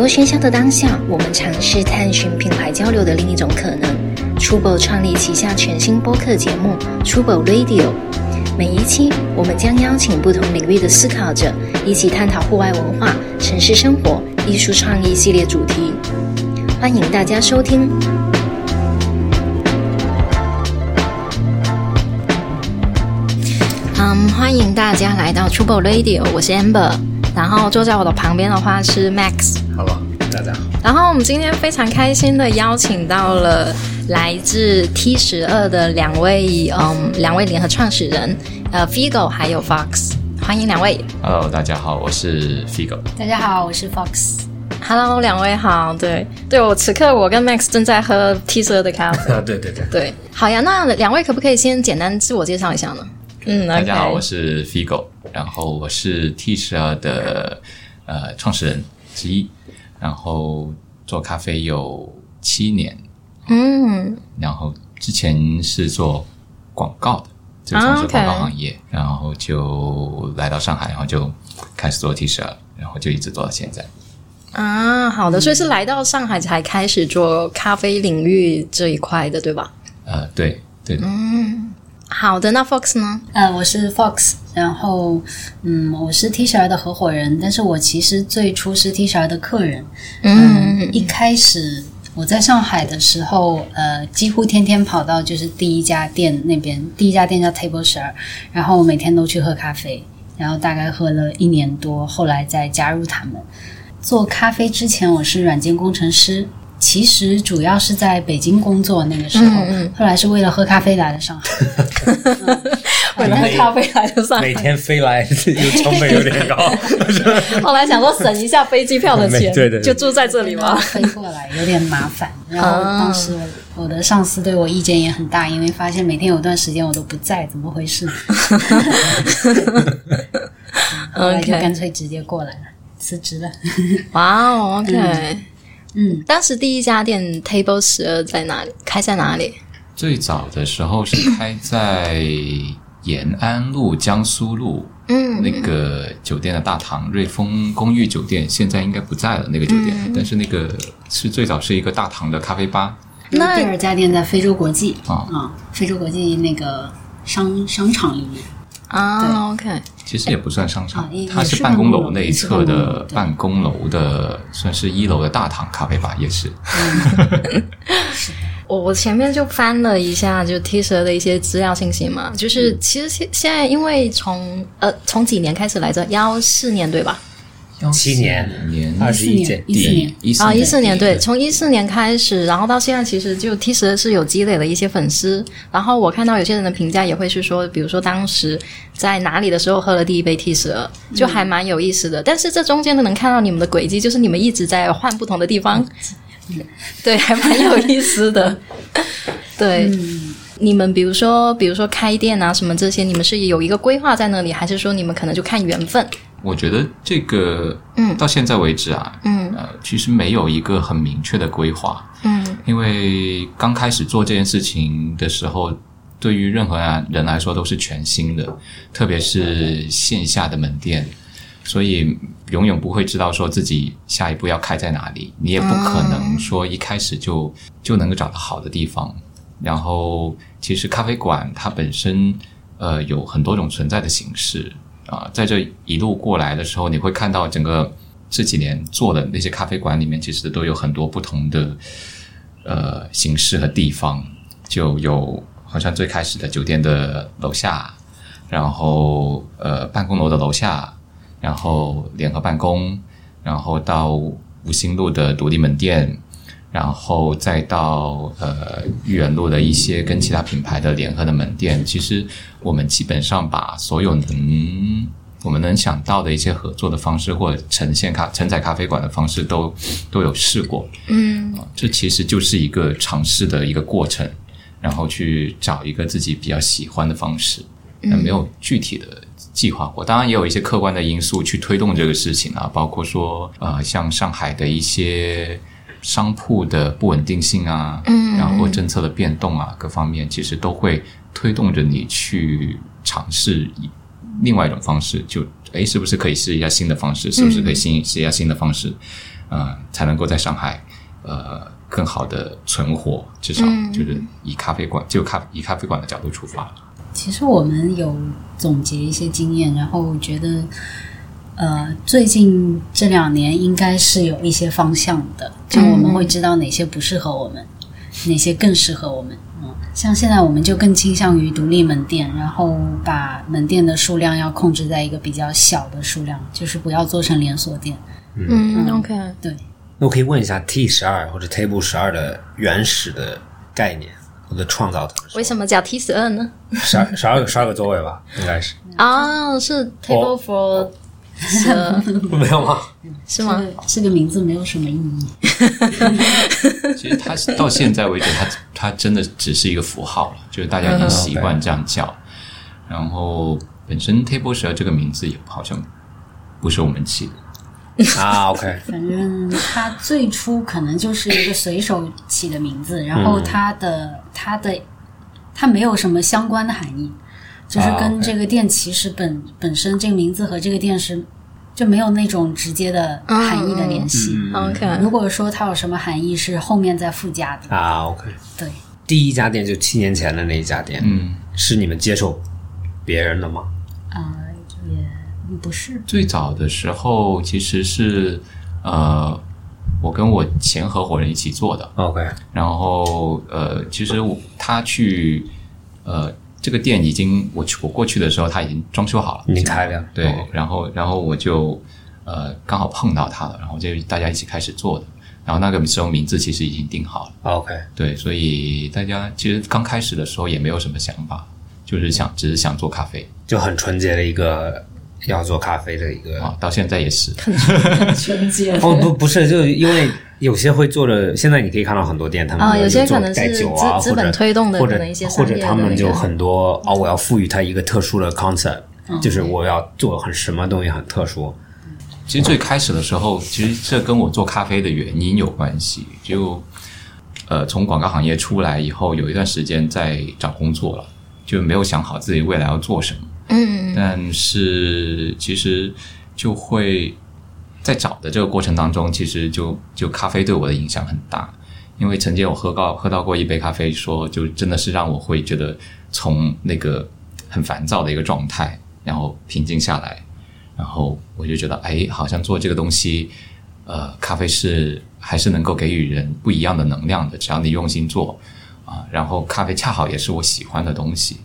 络喧嚣的当下，我们尝试探寻品牌交流的另一种可能。Trouble 创立旗下全新播客节目 Trouble Radio，每一期我们将邀请不同领域的思考者，一起探讨户外文化、城市生活、艺术创意系列主题。欢迎大家收听。嗯，欢迎大家来到 Trouble Radio，我是 Amber，然后坐在我的旁边的话是 Max。Hello，大家好。然后我们今天非常开心的邀请到了来自 T 十二的两位，嗯，两位联合创始人，呃，Figo 还有 Fox，欢迎两位。Hello，大家好，我是 Figo。大家好，我是 Fox。Hello，两位好。对，对我此刻我跟 Max 正在喝 T 十二的咖啡。啊，对对对。对，好呀。那两位可不可以先简单自我介绍一下呢？嗯，大家好，我是 Figo，然后我是 T 十二的呃创始人之一，然后做咖啡有七年，嗯。然后之前是做广告的，就啊从事广告行业，然后就来到上海，然后就开始做 T 十二，然后就一直做到现在。啊，好的，所以是来到上海才开始做咖啡领域这一块的，对吧？呃，对对。的，好的，那 Fox 呢？呃，我是 Fox，然后嗯，我是 T 十二的合伙人，但是我其实最初是 T 十二的客人。嗯，一开始我在上海的时候，呃，几乎天天跑到就是第一家店那边，第一家店叫 Table 十二，然后每天都去喝咖啡，然后大概喝了一年多，后来再加入他们。做咖啡之前，我是软件工程师。其实主要是在北京工作那个时候，后来是为了喝咖啡来的上海。为了喝咖啡来的上海每，天飞来，有成本有点高。后来想说省一下飞机票的钱，对对对就住在这里嘛？飞过来有点麻烦。然后当时我我的上司对我意见也很大，因为发现每天有段时间我都不在，怎么回事？后来就干脆直接过来了，辞职了。哇哦，OK，嗯，当时第一家店 Table 十二在哪里？开在哪里？最早的时候是开在延安路、江苏路，嗯。那个酒店的大堂，瑞丰公寓酒店，现在应该不在了那个酒店，嗯。但是那个是最早是一个大堂的咖啡吧，那第二家店在非洲国际。啊。啊，非洲国际那个商商场里面。啊，OK，其实也不算商场它是办公楼那一侧的办公楼的，算是一楼的大堂咖啡吧，也是。我我前面就翻了一下，就 T 十二的一些资料信息嘛，就是其实现现在因为从呃从几年开始来着？幺四年对吧？七年年二十一届一四年啊，一四年对，从一四年开始，然后到现在，其实就 T 十二是有积累了一些粉丝。然后我看到有些人的评价也会是说，比如说当时在哪里的时候喝了第一杯 T 十二，就还蛮有意思的。但是这中间呢，能看到你们的轨迹，就是你们一直在换不同的地方，对，还蛮有意思的。对，你们比如说，比如说开店啊什么这些，你们是有一个规划在那里，还是说你们可能就看缘分？我觉得这个，嗯。到现在为止啊，嗯。呃，其实没有一个很明确的规划，嗯。因为刚开始做这件事情的时候，对于任何人来说都是全新的，特别是线下的门店，所以永远不会知道说自己下一步要开在哪里，你也不可能说一开始就就能够找到好的地方。然后，其实咖啡馆它本身呃有很多种存在的形式啊、在这一路过来的时候，你会看到整个这几年做的那些咖啡馆里面，其实都有很多不同的呃形式和地方，就有好像最开始的酒店的楼下，然后呃办公楼的楼下，然后联合办公，然后到五星路的独立门店，然后再到呃豫园路的一些跟其他品牌的联合的门店。其实我们基本上把所有能我们能想到的一些合作的方式，或者呈现咖承载咖啡馆的方式都都有试过。嗯啊这其实就是一个尝试的一个过程，然后去找一个自己比较喜欢的方式，那没有具体的计划过。当然也有一些客观的因素去推动这个事情啊，包括说呃，像上海的一些商铺的不稳定性啊，嗯然后政策的变动啊，各方面其实都会推动着你去尝试以另外一种方式，就诶，是不是可以试一下新的方式？是不是可以新试一下新的方式？呃，才能够在上海呃更好的存活，至少就是以咖啡馆就咖以咖啡馆的角度出发。其实我们有总结一些经验，然后觉得，呃，最近这两年应该是有一些方向的，就我们会知道哪些不适合我们，哪些更适合我们。嗯，像现在我们就更倾向于独立门店，然后把门店的数量要控制在一个比较小的数量，就是不要做成连锁店。嗯，OK，对，那我可以问一下 T 十二或者 Table 十二的原始的概念或者创造的为什么叫 T 十二呢？十二十二个十二个座位吧，应该是啊，是 table for 没有吗？是吗？这个名字没有什么意义。其实它到现在为止，它它真的只是一个符号了，就是大家已经习惯这样叫。然后本身 Table 十二这个名字也好像不是我们起的。啊，OK，反正它最初可能就是一个随手起的名字，然后它的、它的它没有什么相关的含义，就是啊跟这个店其实本、本身这个名字和这个店是就没有那种直接的含义的联系。嗯 OK，如果说它有什么含义，是后面再附加的。啊，OK，对，第一家店就七年前的那一家店，嗯，是你们接受别人的吗？啊、也不是。最早的时候其实是呃，我跟我前合伙人一起做的。OK，然后呃，其实我他去呃这个店已经我去我过去的时候他已经装修好了，已经开了，对，哦。然后然后我就呃刚好碰到他了，然后就大家一起开始做的。然后那个时候名字其实已经定好了，，OK，对，所以大家其实刚开始的时候也没有什么想法，就是想只是想做咖啡。就很纯洁的一个要做咖啡的一个。啊，到现在也是。很，纯洁。哦，不，不是，就因为有些会做的，现在你可以看到很多店，他们啊有些做可能是带酒啊，资资本或者推动的或者一些或者他们就很多哦，我要赋予它一个特殊的 concept，、就是我要做很什么东西很特殊。其实最开始的时候，其实这跟我做咖啡的原因有关系。就呃，从广告行业出来以后，有一段时间在找工作了，就没有想好自己未来要做什么。嗯但是其实就会在找的这个过程当中，其实就就咖啡对我的影响很大。因为曾经我喝到喝到过一杯咖啡，说就真的是让我会觉得从那个很烦躁的一个状态，然后平静下来，然后我就觉得，哎，好像做这个东西，呃，咖啡是还是能够给予人不一样的能量的，只要你用心做啊。然后咖啡恰好也是我喜欢的东西，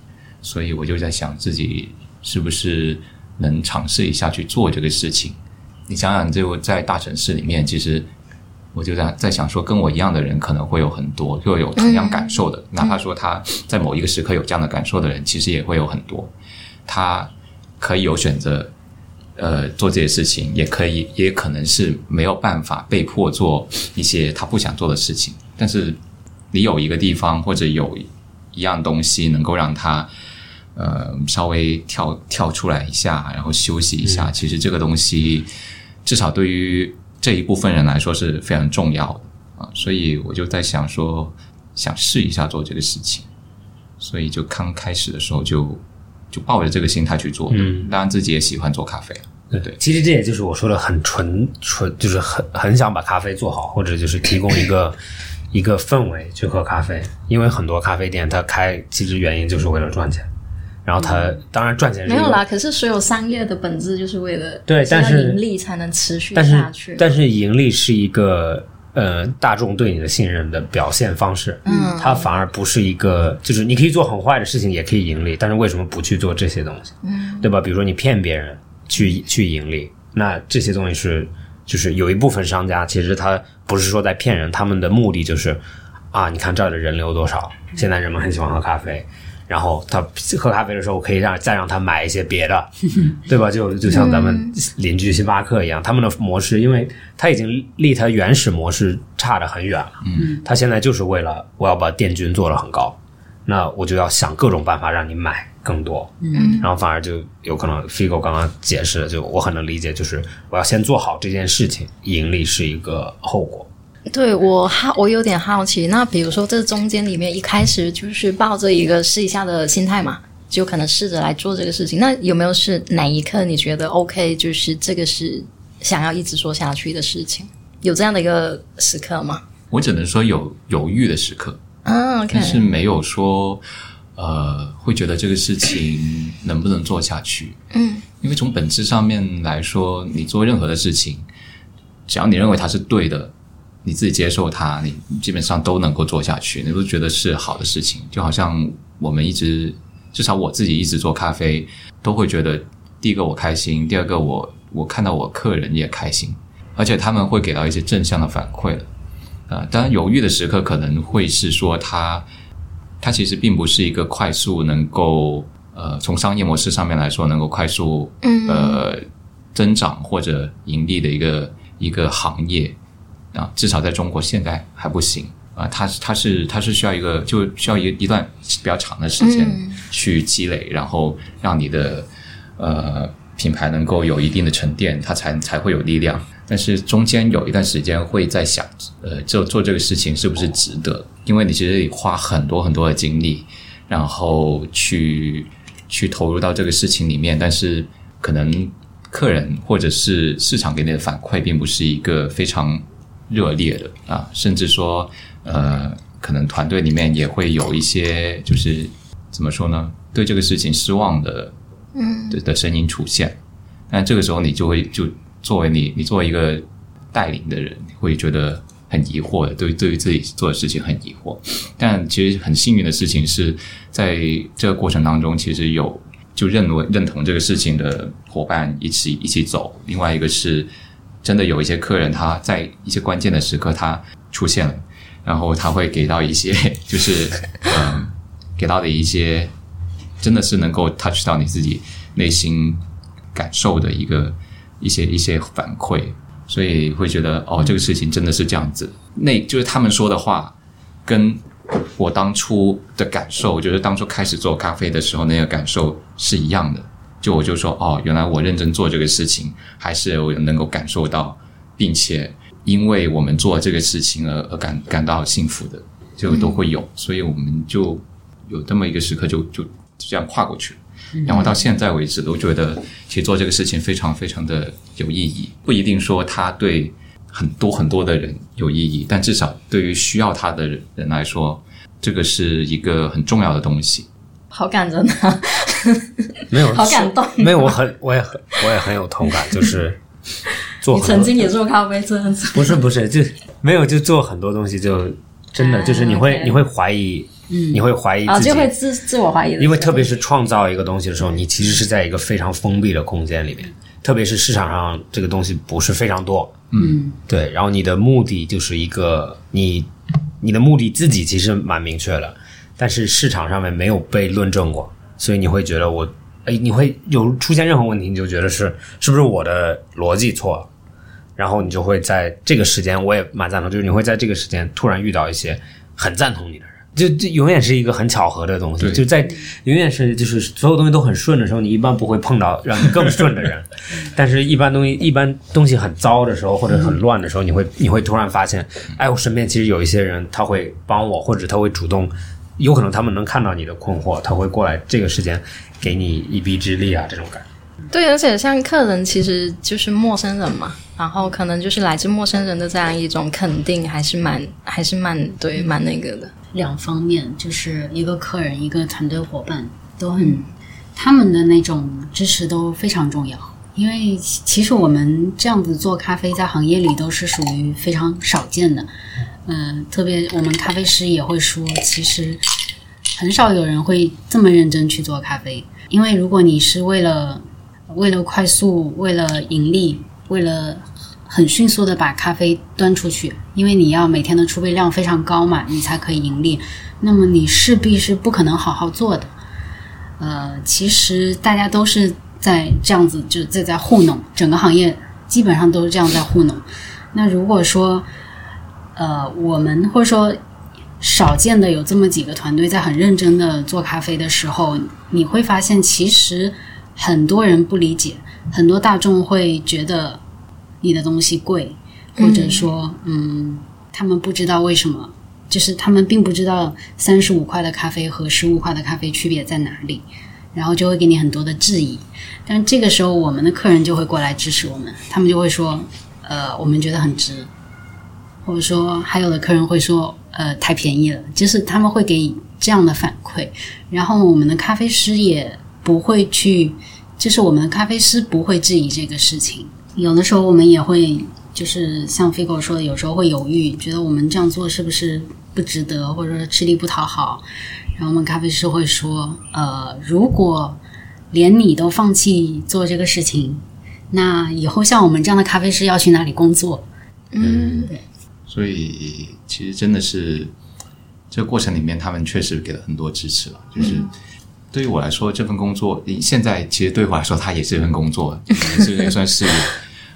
所以我就在想自己是不是能尝试一下去做这个事情。你想想，就在大城市里面，其实我就在在想说，跟我一样的人可能会有很多，就有同样感受的，哪怕说他在某一个时刻有这样的感受的人，其实也会有很多。他可以有选择，呃，做这些事情，也可以，也可能是没有办法被迫做一些他不想做的事情。但是你有一个地方或者有一样东西能够让他呃稍微跳跳出来一下，然后休息一下，其实这个东西至少对于这一部分人来说是非常重要的啊。所以我就在想说，想试一下做这个事情，所以就刚开始的时候就就抱着这个心态去做的。嗯当然自己也喜欢做咖啡，对对，其实这也就是我说的很纯纯，就是很很想把咖啡做好，或者就是提供一个 一个氛围去喝咖啡。因为很多咖啡店它开其实原因就是为了赚钱，然后他、当然赚钱是没有啦。可是所有商业的本质就是为了对但是盈利才能持续但下去是。但是盈利是一个呃大众对你的信任的表现方式，嗯它反而不是一个，就是你可以做很坏的事情也可以盈利，但是为什么不去做这些东西？嗯，对吧？比如说你骗别人去去盈利，那这些东西是就是有一部分商家其实他不是说在骗人，他们的目的就是啊，你看这儿的人流多少，现在人们很喜欢喝咖啡。然后他喝咖啡的时候，可以让再让他买一些别的，对吧？就就像咱们邻居星巴克一样，他们的模式，因为他已经离他原始模式差得很远了。嗯，他现在就是为了我要把店均做得很高，那我就要想各种办法让你买更多。嗯，然后反而就有可能 Figo 刚刚解释的，就我很能理解，就是我要先做好这件事情，盈利是一个后果。对我好，我有点好奇。那比如说，这中间里面一开始就是抱着一个试一下的心态嘛，就可能试着来做这个事情。那有没有是哪一刻你觉得 OK，就是这个是想要一直做下去的事情？有这样的一个时刻吗？我只能说有犹豫的时刻，嗯但是没有说呃会觉得这个事情能不能做下去。嗯因为从本质上面来说，你做任何的事情，只要你认为它是对的，你自己接受它，你基本上都能够做下去，你都觉得是好的事情。就好像我们一直，至少我自己一直做咖啡，都会觉得第一个我开心，第二个我我看到我客人也开心，而且他们会给到一些正向的反馈的。呃，当然犹豫的时刻可能会是说它，它其实并不是一个快速能够呃从商业模式上面来说能够快速嗯呃增长或者盈利的一个一个行业啊，至少在中国现在还不行啊，它是它是它是需要一个就需要一一段比较长的时间嗯去积累，然后让你的呃品牌能够有一定的沉淀，它才才会有力量。但是中间有一段时间会在想，呃，做做这个事情是不是值得？因为你其实得花很多很多的精力，然后去去投入到这个事情里面，但是可能客人或者是市场给你的反馈并不是一个非常热烈的啊，甚至说呃，可能团队里面也会有一些就是怎么说呢，对这个事情失望的嗯的的声音出现。但这个时候你就会就作为你你作为一个带领的人，你会觉得很疑惑的，对对于自己做的事情很疑惑。但其实很幸运的事情是在这个过程当中，其实有就认为认同这个事情的伙伴一起一起走。另外一个是真的有一些客人他在一些关键的时刻他出现了，然后他会给到一些 就是嗯给到的一些真的是能够 touch 到你自己内心感受的一个一些一些反馈，所以会觉得哦，这个事情真的是这样子。那就是他们说的话，跟我当初的感受，就是当初开始做咖啡的时候那个感受是一样的。就我就说哦，原来我认真做这个事情，还是我能够感受到，并且因为我们做这个事情而而感感到幸福的，就都会有。所以我们就有这么一个时刻就，就就这样跨过去了。然后到现在为止，都觉得其实做这个事情非常非常的有意义，不一定说它对很多很多的人有意义，但至少对于需要它的人来说，这个是一个很重要的东西。好感人啊！没有，好感动。没有，我很，我也很，我也很有同感，就是 做你很多曾经也做咖啡这样子，不是不是，就没有就做很多东西，就真的啊就是你会你会怀疑，你会怀疑啊，自己就，会自自我怀疑的，因为特别是创造一个东西的时候，你其实是在一个非常封闭的空间里面，特别是市场上这个东西不是非常多，嗯。对，然后你的目的就是一个你你的目的自己其实蛮明确了，但是市场上面没有被论证过，所以你会觉得我哎，你会有出现任何问题，你就觉得是是不是我的逻辑错了，然后你就会在这个时间，我也蛮赞同，就是你会在这个时间突然遇到一些很赞同你的人。就这永远是一个很巧合的东西，就在永远是就是所有东西都很顺的时候，你一般不会碰到让你更顺的人，但是一般东西一般东西很糟的时候或者很乱的时候，你会你会突然发现，哎，我身边其实有一些人他会帮我，或者他会主动，有可能他们能看到你的困惑，他会过来这个时间给你一臂之力啊，这种感觉。对，而且像客人其实就是陌生人嘛，然后可能就是来自陌生人的这样一种肯定，还是蛮还是蛮对蛮那个的。两方面，就是一个客人，一个团队伙伴都很，他们的那种支持都非常重要。因为其其实我们这样子做咖啡，在行业里都是属于非常少见的。嗯、特别我们咖啡师也会说，其实很少有人会这么认真去做咖啡。因为如果你是为了为了快速、为了盈利、为了很迅速的把咖啡端出去，因为你要每天的出杯量非常高嘛，你才可以盈利。那么你势必是不可能好好做的。呃，其实大家都是在这样子，就在在糊弄，整个行业基本上都是这样在糊弄。那如果说，呃，我们或者说少见的有这么几个团队在很认真的做咖啡的时候，你会发现其实很多人不理解，很多大众会觉得你的东西贵，或者说，嗯，他们不知道为什么，就是他们并不知道三十五块的咖啡和十五块的咖啡区别在哪里，然后就会给你很多的质疑。但这个时候，我们的客人就会过来支持我们，他们就会说，呃，我们觉得很值，或者说还有的客人会说，呃，太便宜了，就是他们会给这样的反馈，然后我们的咖啡师也不会去，就是我们的咖啡师不会质疑这个事情，有的时候我们也会。就是像 Figo 说的，有时候会犹豫，觉得我们这样做是不是不值得，或者说吃力不讨好。然后我们咖啡师会说：“呃，如果连你都放弃做这个事情，那以后像我们这样的咖啡师要去哪里工作？”嗯，对。所以其实真的是这个过程里面，他们确实给了很多支持了。就是对于我来说，这份工作现在其实对我来说，它也是一份工作，也是也算是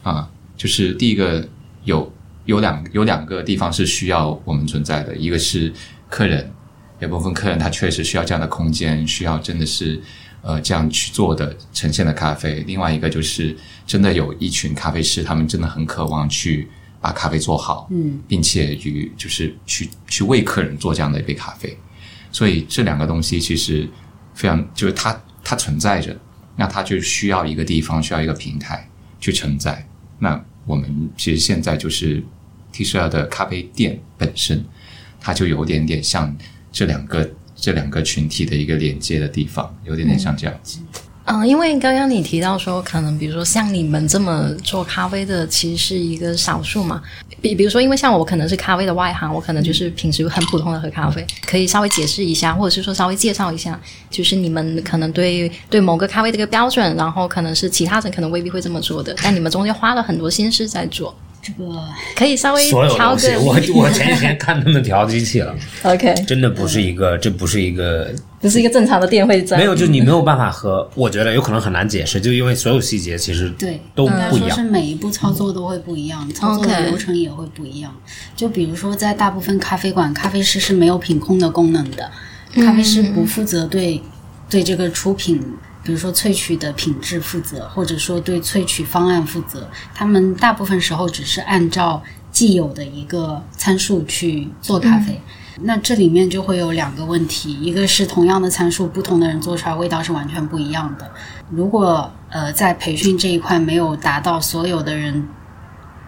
啊。就是第一个有有两有两个地方是需要我们存在的，一个是客人，有部分客人他确实需要这样的空间，需要真的是呃这样去做的呈现的咖啡。另外一个就是真的有一群咖啡师，他们真的很渴望去把咖啡做好，嗯，并且与就是去去为客人做这样的一杯咖啡。所以这两个东西其实非常就是它它存在着，那它就需要一个地方，需要一个平台去承载。那我们其实现在就是 T 十二的咖啡店本身，它就有点点像这两个这两个群体的一个连接的地方，有点点像这样子。嗯，因为刚刚你提到说，可能比如说像你们这么做咖啡的，其实是一个少数嘛。比比如说，因为像我可能是咖啡的外行，我可能就是平时很普通的喝咖啡，可以稍微解释一下，或者是说稍微介绍一下，就是你们可能对对某个咖啡的一个标准，然后可能是其他人可能未必会这么做的，但你们中间花了很多心思在做。这个可以稍微所有东西，我我前几天看他们调机器了。OK，真的不是一个，这不是一个，不是一个正常的店会。没有，就你没有办法和，我觉得有可能很难解释，就因为所有细节其实对都不一样。是每一步操作都会不一样，操作的流程也会不一样。就比如说，在大部分咖啡馆，咖啡师是没有品控的功能的，咖啡师不负责对对这个出品。比如说萃取的品质负责，或者说对萃取方案负责，他们大部分时候只是按照既有的一个参数去做咖啡。那这里面就会有两个问题，一个是同样的参数，不同的人做出来味道是完全不一样的。如果呃在培训这一块没有达到所有的人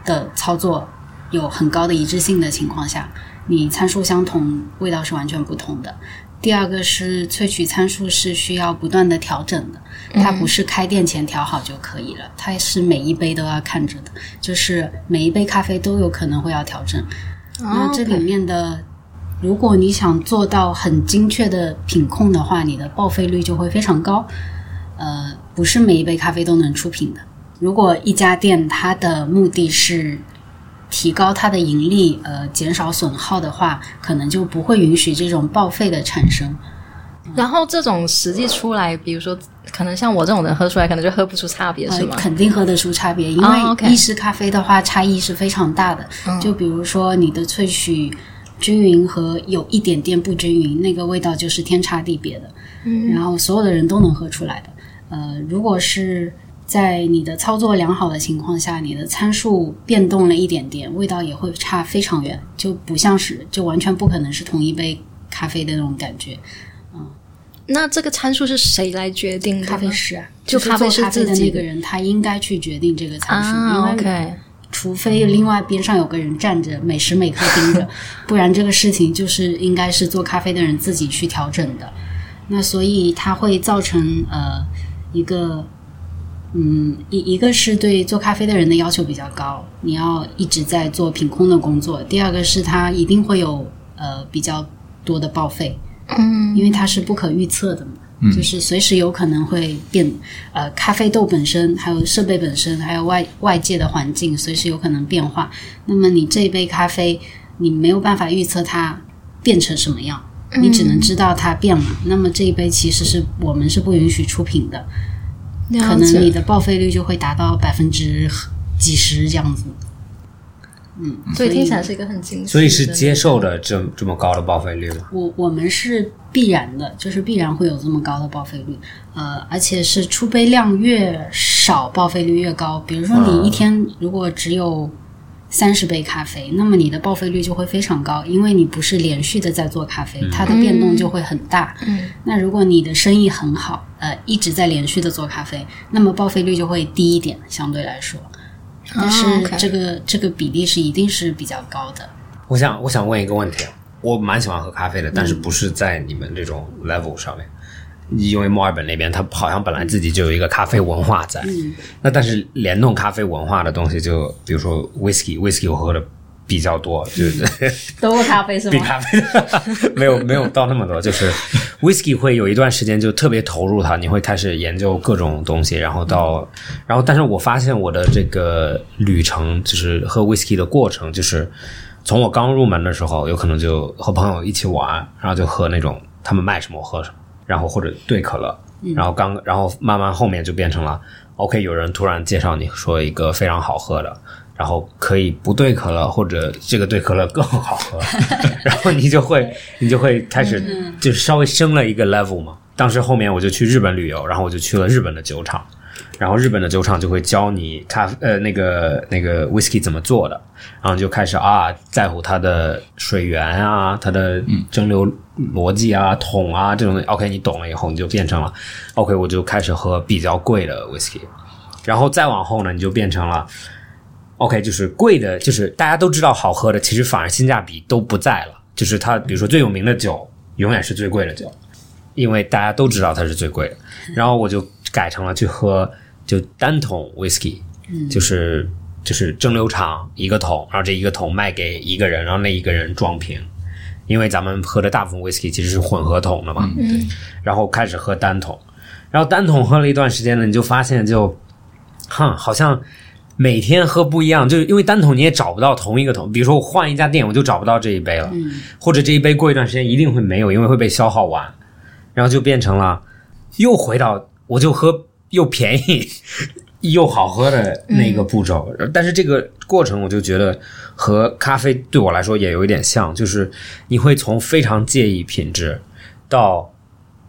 的操作有很高的一致性的情况下，你参数相同，味道是完全不同的。第二个是萃取参数是需要不断的调整的，它不是开店前调好就可以了，它是每一杯都要看着的，就是每一杯咖啡都有可能会要调整。那这里面的，如果你想做到很精确的品控的话，你的报废率就会非常高。呃，不是每一杯咖啡都能出品的。如果一家店它的目的是提高它的盈利，呃，减少损耗的话，可能就不会允许这种报废的产生。然后这种实际出来，比如说，可能像我这种人喝出来，可能就喝不出差别，是吗？肯定喝得出差别，因为意式咖啡的话，差异是非常大的。就比如说你的萃取均匀和有一点点不均匀，那个味道就是天差地别的。嗯，然后所有的人都能喝出来的。呃，如果是。在你的操作良好的情况下，你的参数变动了一点点，味道也会差非常远，就不像是就完全不可能是同一杯咖啡的那种感觉。嗯，那这个参数是谁来决定？咖啡师啊，就咖啡师的那个人，他应该去决定这个参数。OK，除非另外边上有个人站着，每时每刻盯着，不然这个事情就是应该是做咖啡的人自己去调整的。那所以它会造成呃一个。嗯，一一个是对做咖啡的人的要求比较高，你要一直在做品控的工作。第二个是它一定会有呃比较多的报废，嗯，因为它是不可预测的嘛，就是随时有可能会变。呃，咖啡豆本身，还有设备本身，还有外外界的环境，随时有可能变化。那么你这一杯咖啡，你没有办法预测它变成什么样，你只能知道它变了。那么这一杯其实是我们是不允许出品的。可能你的报废率就会达到百分之几十这样子，嗯，所以听起来是一个很惊所以是接受的这这么高的报废率吗？我我们是必然的，就是必然会有这么高的报废率，呃，而且是出杯量越少，报废率越高。比如说你一天如果只有。三十杯咖啡，那么你的报废率就会非常高，因为你不是连续的在做咖啡，它的变动就会很大。嗯，那如果你的生意很好，呃，一直在连续的做咖啡，那么报废率就会低一点，相对来说。但是这个、这个比例是一定是比较高的。我想我想问一个问题，我蛮喜欢喝咖啡的，但是不是在你们这种 level 上面。因为墨尔本那边，它好像本来自己就有一个咖啡文化在，那但是联动咖啡文化的东西就，比如说 whisky，whisky 我喝的比较多，就 是多过咖啡是比咖啡 没有没有到那么多，就是 whisky 会有一段时间就特别投入它，你会开始研究各种东西，然后到然后，但是我发现我的这个旅程就是喝 whisky 的过程，就是从我刚入门的时候，有可能就和朋友一起玩，然后就喝那种他们卖什么我喝什么，然后或者兑可乐，然后刚然后慢慢后面就变成了 OK，有人突然介绍你说一个非常好喝的。然后可以不兑可乐，或者这个兑可乐更好喝，然后你就会你就会开始就稍微升了一个 level 嘛。当时后面我就去日本旅游，然后我就去了日本的酒厂，然后日本的酒厂就会教你咖呃那个那个 whisky 怎么做的，然后就开始啊在乎它的水源啊，它的蒸馏逻辑啊、桶啊这种东西。OK，你懂了以后，你就变成了 OK，我就开始喝比较贵的 whisky，然后再往后呢，你就变成了。OK，就是贵的，就是大家都知道好喝的，其实反而性价比都不在了。就是它，比如说最有名的酒，永远是最贵的酒，因为大家都知道它是最贵的。然后我就改成了去喝就单桶 whisky，就是就是蒸馏厂一个桶，然后这一个桶卖给一个人，然后那一个人装瓶。因为咱们喝的大部分 whisky 其实是混合桶的嘛，然后开始喝单桶，然后单桶喝了一段时间呢，你就发现就，哼，好像。每天喝不一样，就是因为单桶你也找不到同一个桶。比如说我换一家店，我就找不到这一杯了，或者这一杯过一段时间一定会没有，因为会被消耗完，然后就变成了又回到我就喝又便宜 又好喝的那个步骤。但是这个过程我就觉得和咖啡对我来说也有一点像，就是你会从非常介意品质到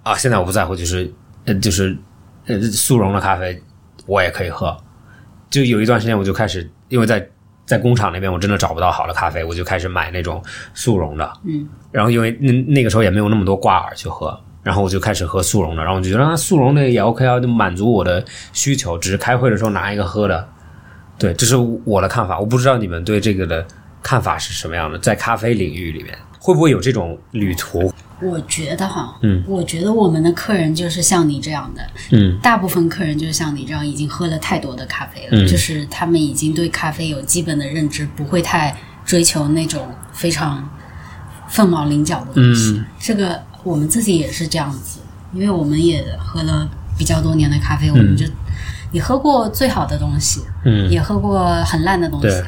啊现在我不在乎，就是呃就是呃速溶的咖啡我也可以喝。就有一段时间，我就开始，因为在在工厂那边，我真的找不到好的咖啡，我就开始买那种速溶的。嗯，然后因为那那个时候也没有那么多挂耳去喝，然后我就开始喝速溶的，然后我就觉得啊，速溶的也 OK 啊，就满足我的需求，只是开会的时候拿一个喝的。对，这是我的看法，我不知道你们对这个的看法是什么样的，在咖啡领域里面会不会有这种旅途？我觉得哈，嗯，我觉得我们的客人就是像你这样的，嗯，大部分客人就是像你这样，已经喝了太多的咖啡了，嗯就是他们已经对咖啡有基本的认知，不会太追求那种非常凤毛麟角的东西。嗯这个我们自己也是这样子，因为我们也喝了比较多年的咖啡，我们就你喝过最好的东西，嗯，也喝过很烂的东西。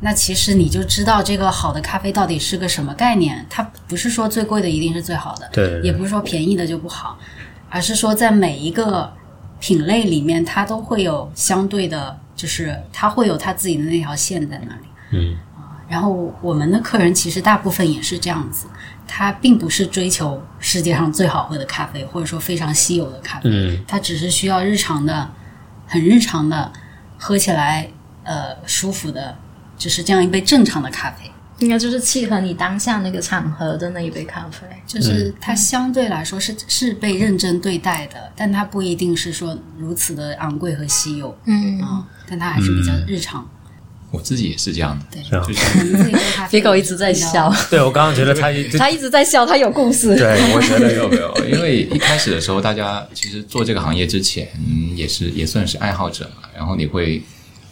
那其实你就知道这个好的咖啡到底是个什么概念。它不是说最贵的一定是最好的，对也不是说便宜的就不好，而是说在每一个品类里面，它都会有相对的，就是它会有它自己的那条线在那里。嗯然后我们的客人其实大部分也是这样子，他并不是追求世界上最好喝的咖啡，或者说非常稀有的咖啡，嗯它只是需要日常的、很日常的喝起来呃舒服的，就是这样一杯正常的咖啡。应该就是契合你当下那个场合的那一杯咖啡。就是它相对来说是是被认真对待的，但它不一定是说如此的昂贵和稀有嗯，啊、但它还是比较日常。我自己也是这样的，对，是啊。就是 Figo 一直在 笑，对我刚刚觉得他就他一直在笑，他有故事。对我觉得没有没有，因为一开始的时候，大家其实做这个行业之前也是也算是爱好者嘛，然后你会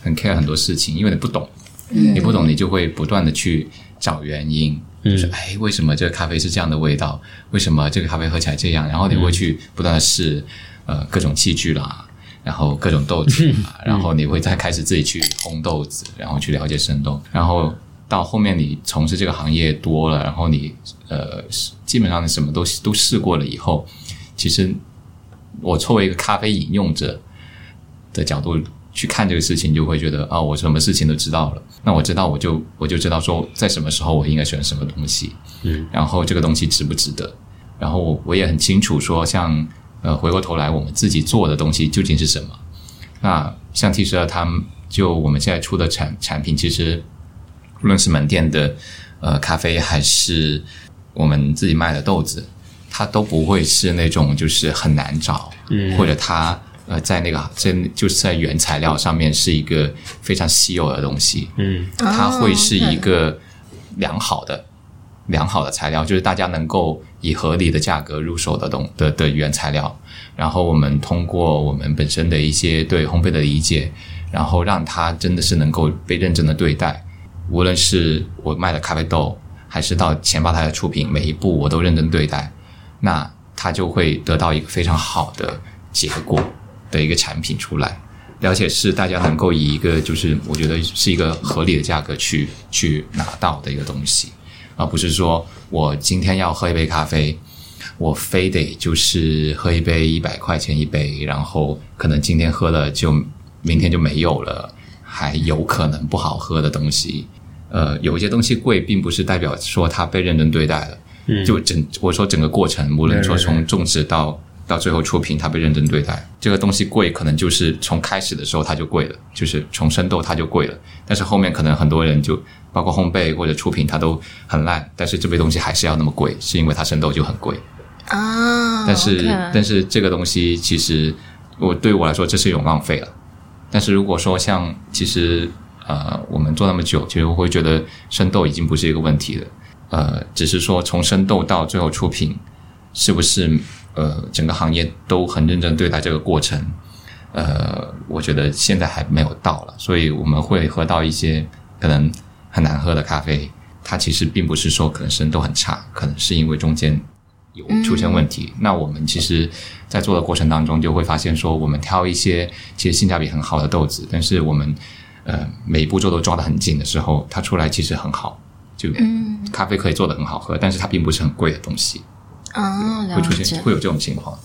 很 care 很多事情，因为你不懂，你不懂，你就会不断的去找原因，就是哎，为什么这个咖啡是这样的味道？为什么这个咖啡喝起来这样？然后你会去不断的试呃各种器具啦。然后各种豆子啊，然后你会再开始自己去烘豆子，然后去了解生豆，然后到后面你从事这个行业多了，然后你呃基本上你什么都都试过了以后，其实我作为一个咖啡饮用者的角度去看这个事情，就会觉得啊、我什么事情都知道了。那我知道，我就我就知道说，在什么时候我应该选什么东西，嗯，然后这个东西值不值得。然后我我也很清楚说，像呃回过头来我们自己做的东西究竟是什么。那像 T 十二他们就我们现在出的产产品，其实无论是门店的呃咖啡，还是我们自己卖的豆子，它都不会是那种就是很难找，嗯。或者它呃，在那个真就是在原材料上面是一个非常稀有的东西，嗯，它会是一个良好的、良好的材料，就是大家能够以合理的价格入手的东的的原材料。然后我们通过我们本身的一些对烘焙的理解，然后让它真的是能够被认真的对待。无论是我卖的咖啡豆，还是到前吧台的出品，每一步我都认真对待，那它就会得到一个非常好的结果的一个产品出来。而且是大家能够以一个就是我觉得是一个合理的价格去去拿到的一个东西，而不是说我今天要喝一杯咖啡，我非得就是喝一杯一百块钱一杯，然后可能今天喝了就明天就没有了，还有可能不好喝的东西。呃，有一些东西贵，并不是代表说它被认真对待了。嗯就整我说整个过程，无论说从种植到到最后出品，它被认真对待。这个东西贵，可能就是从开始的时候它就贵了，就是从生豆它就贵了。但是后面可能很多人就包括烘焙或者出品，它都很烂，但是这杯东西还是要那么贵，是因为它生豆就很贵。啊，但是但是这个东西其实我对我来说这是一种浪费了。但是如果说像其实呃我们做那么久，其实我会觉得生豆已经不是一个问题了。呃，只是说从生豆到最后出品，是不是呃整个行业都很认真对待这个过程？呃，我觉得现在还没有到了，所以我们会喝到一些可能很难喝的咖啡。它其实并不是说可能生豆很差，可能是因为中间有出现问题。那我们其实，在做的过程当中，就会发现说，我们挑一些其实性价比很好的豆子，但是我们呃每一步骤都抓得很紧的时候，它出来其实很好，就咖啡可以做得很好喝，但是它并不是很贵的东西，啊，会出现。会有这种情况。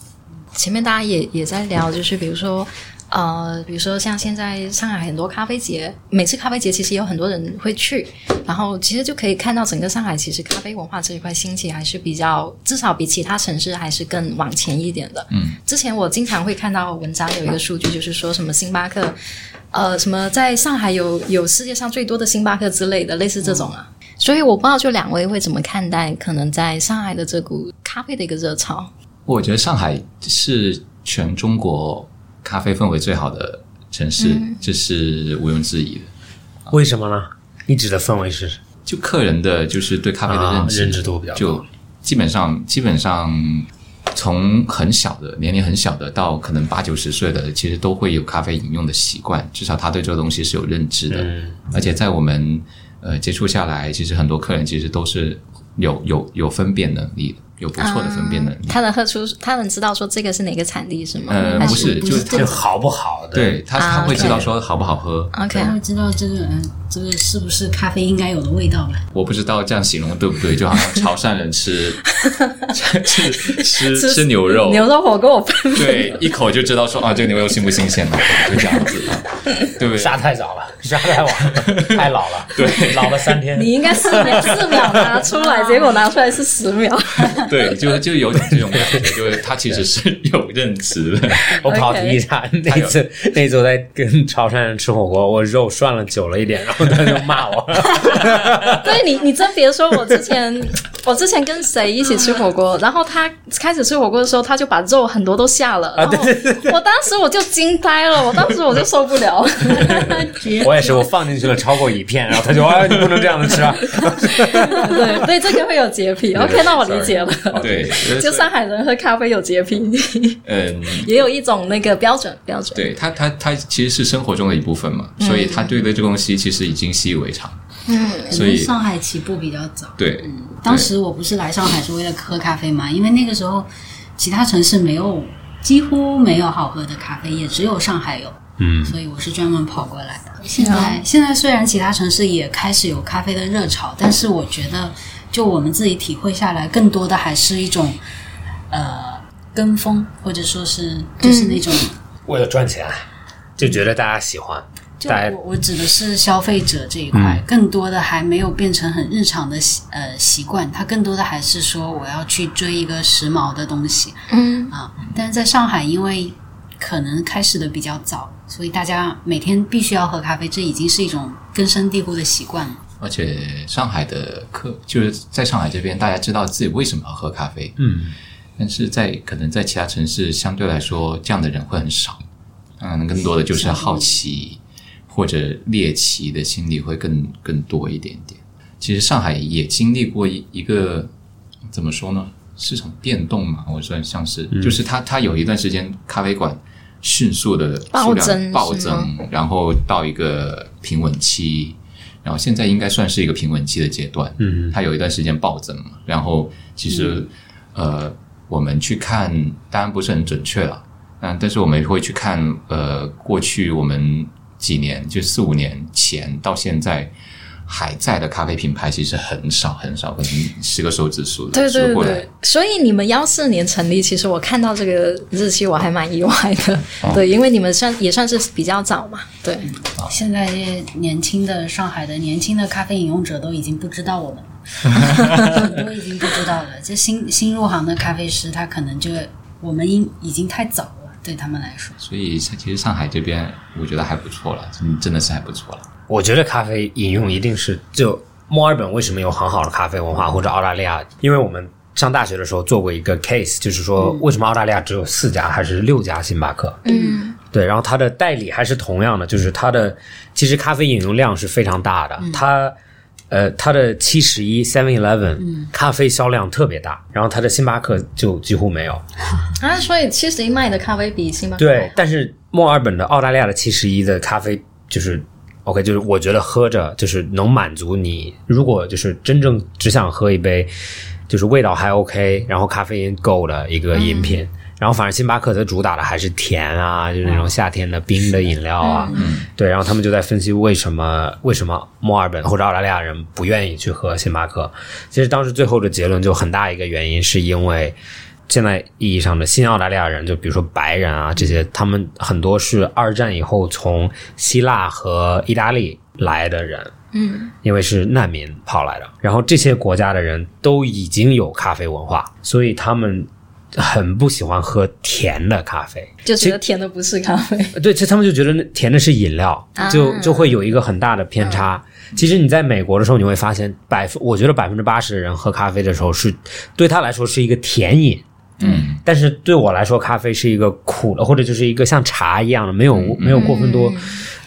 前面大家也也在聊，就是比如说，呃，比如说像现在上海很多咖啡节，每次咖啡节其实有很多人会去，然后其实就可以看到整个上海其实咖啡文化这一块兴起还是比较，至少比其他城市还是更往前一点的。嗯，之前我经常会看到文章有一个数据，就是说什么星巴克，呃，什么在上海有有世界上最多的星巴克之类的，类似这种啊。所以我不知道，就两位会怎么看待可能在上海的这股咖啡的一个热潮？我觉得上海是全中国咖啡氛围最好的城市，这是毋庸置疑的。为什么呢？你指的氛围是就客人的就是对咖啡的认知，啊认知度比较高就基本上基本上从很小的年龄很小的到可能八九十岁的，其实都会有咖啡饮用的习惯，至少他对这个东西是有认知的。嗯而且在我们呃接触下来，其实很多客人其实都是有有有分辨能力的，有不错的分辨能力。他能喝出，他能知道说这个是哪个产地是吗？呃，不是，就是好不好的？对他啊他会知道说好不好喝。OK，他会知道这个嗯，这个是不是咖啡应该有的味道吧？我不知道这样形容对不对，就好像潮汕人吃 吃吃吃牛肉，牛肉火锅我分对，一口就知道说啊，这个牛肉新不新鲜了，就这样子，对不对？杀太早了，杀太晚了，太老了，对老了三天。你应该四秒四秒拿出来，结果拿出来是十秒。对，就就有点这种感觉，就是他其实是有认知的。我跑题一下，那次那次我在跟潮汕人吃火锅，我肉涮了久了一点，然后他就骂我。对你，你真别说，我之前 我之前跟谁一起吃火锅，然后他开始吃火锅的时候，他就把肉很多都下了，然后我当时我就惊呆了，我当时我就受不了。我也是，我放进去了超过一片，然后他就啊，你不能这样子吃啊。对对，这个会有洁癖。OK，那我理解了。对，就上海人喝咖啡有洁癖，嗯，也有一种那个标准标准。对他他他其实是生活中的一部分嘛，所以他对的这个东西其实已经习以为常。嗯所以上海起步比较早。对，当时我不是来上海是为了喝咖啡嘛，因为那个时候其他城市没有，几乎没有好喝的咖啡，也只有上海有。嗯，所以我是专门跑过来的。现在现在虽然其他城市也开始有咖啡的热潮，但是我觉得就我们自己体会下来，更多的还是一种呃跟风，或者说是就是那种。为了赚钱，就觉得大家喜欢，就我我指的是消费者这一块，嗯更多的还没有变成很日常的习呃习惯，它更多的还是说我要去追一个时髦的东西嗯啊。但是在上海，因为可能开始的比较早，所以大家每天必须要喝咖啡，这已经是一种根深蒂固的习惯了。而且上海的客就是在上海这边，大家知道自己为什么要喝咖啡，嗯但是在可能在其他城市相对来说，这样的人会很少。嗯，更多的就是好奇或者猎奇的心理会更更多一点点。其实上海也经历过一一个怎么说呢？市场变动嘛，我算像是，就是它它有一段时间咖啡馆迅速的暴增暴增，然后到一个平稳期，然后现在应该算是一个平稳期的阶段。嗯，它有一段时间暴增嘛，然后其实、呃，我们去看，当然不是很准确了，嗯，但是我们会去看呃，过去我们几年，就四五年前到现在。还在的咖啡品牌其实很少很少，可能十个手指数的对对数过来对，所以你们幺四年成立，其实我看到这个日期我还蛮意外的，哦对，因为你们算也算是比较早嘛，对，现在这些年轻的上海的年轻的咖啡饮用者都已经不知道我们了，很多已经不知道了。这新新入行的咖啡师，他可能就我们应已经太早了，对他们来说。所以其实上海这边我觉得还不错了，真真的是还不错了。我觉得咖啡饮用一定是就墨尔本为什么有很好的咖啡文化，或者澳大利亚，因为我们上大学的时候做过一个 case，就是说为什么澳大利亚只有四家还是六家星巴克？嗯，对，然后它的代理还是同样的，就是它的其实咖啡饮用量是非常大的，它呃它的七十一 Seven Eleven 咖啡销量特别大，然后它的星巴克就几乎没有。啊，所以七十一卖的咖啡比星巴克对，但是墨尔本的澳大利亚的七十一的咖啡就是 OK，就是我觉得喝着就是能满足你，如果就是真正只想喝一杯，就是味道还 OK，然后咖啡因够的一个饮品。然后反正星巴克它主打的还是甜啊，就是那种夏天的冰的饮料啊，对。然后他们就在分析为什么为什么墨尔本或者澳大利亚人不愿意去喝星巴克。其实当时最后的结论就很大一个原因是因为现在意义上的新澳大利亚人，就比如说白人啊这些，他们很多是二战以后从希腊和意大利来的人，嗯，因为是难民跑来的。然后这些国家的人都已经有咖啡文化，所以他们很不喜欢喝甜的咖啡。就觉得甜的不是咖啡，对，其实他们就觉得那甜的是饮料，就就会有一个很大的偏差。其实你在美国的时候，你会发现百分，我觉得百分之八十的人喝咖啡的时候是对他来说是一个甜饮，嗯，但是对我来说，咖啡是一个苦的，或者就是一个像茶一样的，没有没有过分多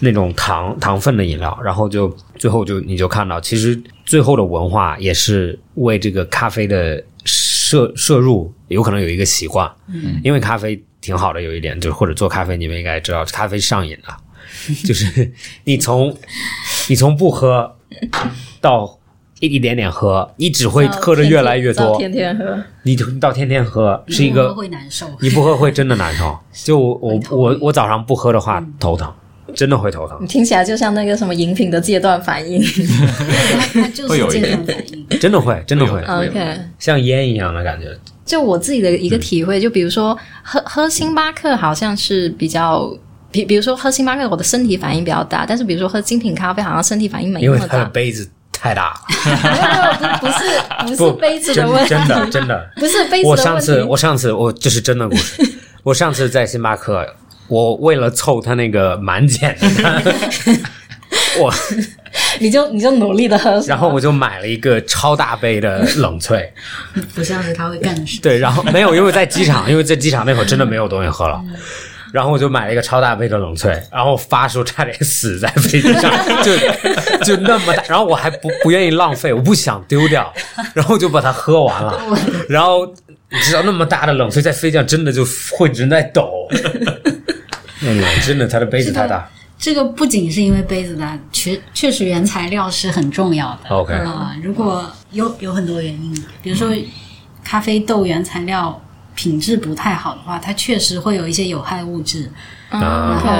那种糖糖分的饮料。然后就最后就你就看到，其实最后的文化也是为这个咖啡的摄摄入有可能有一个习惯，嗯，因为咖啡挺好的，有一点就是或者做咖啡你们应该知道，咖啡上瘾了，就是你从你从不喝到。一一点点喝，你只会喝的越来越多。天天喝，你到天天喝是一个会难受。你不喝会真的难受。就我我我我早上不喝的话头疼，真的会头疼，听起来就像那个什么饮品的戒断反应。就 会有一点是戒断反应。真的会真的会 OK，像烟一样的感觉。就我自己的一个体会，就比如说喝喝星巴克好像是比较。比比如说喝星巴克，我的身体反应比较大，但是比如说喝精品咖啡，好像身体反应没那么大因为它的。杯子太大，没有，不是不是 不不是杯子的问题，真的真的。不是杯子的问题。我上次我上次我这是真的故事。我上次在星巴克，我为了凑他那个满减，我你就你就努力的喝，然后我就买了一个超大杯的冷萃。不像是他会干的事。对，然后没有，因为在机场，因为在机场那会儿真的没有东西喝了。然后我就买了一个超大杯的冷萃，然后发时候差点死在飞机上，就就那么大，然后我还不不愿意浪费，我不想丢掉，然后就把它喝完了。然后你知道那么大的冷飞在飞机上真的就会人在抖，嗯，真的它的杯子太大。这个不仅是因为杯子大，确确实原材料是很重要的。OK 啊、如果有有很多原因，比如说咖啡豆原材料品质不太好的话，它确实会有一些有害物质。嗯然后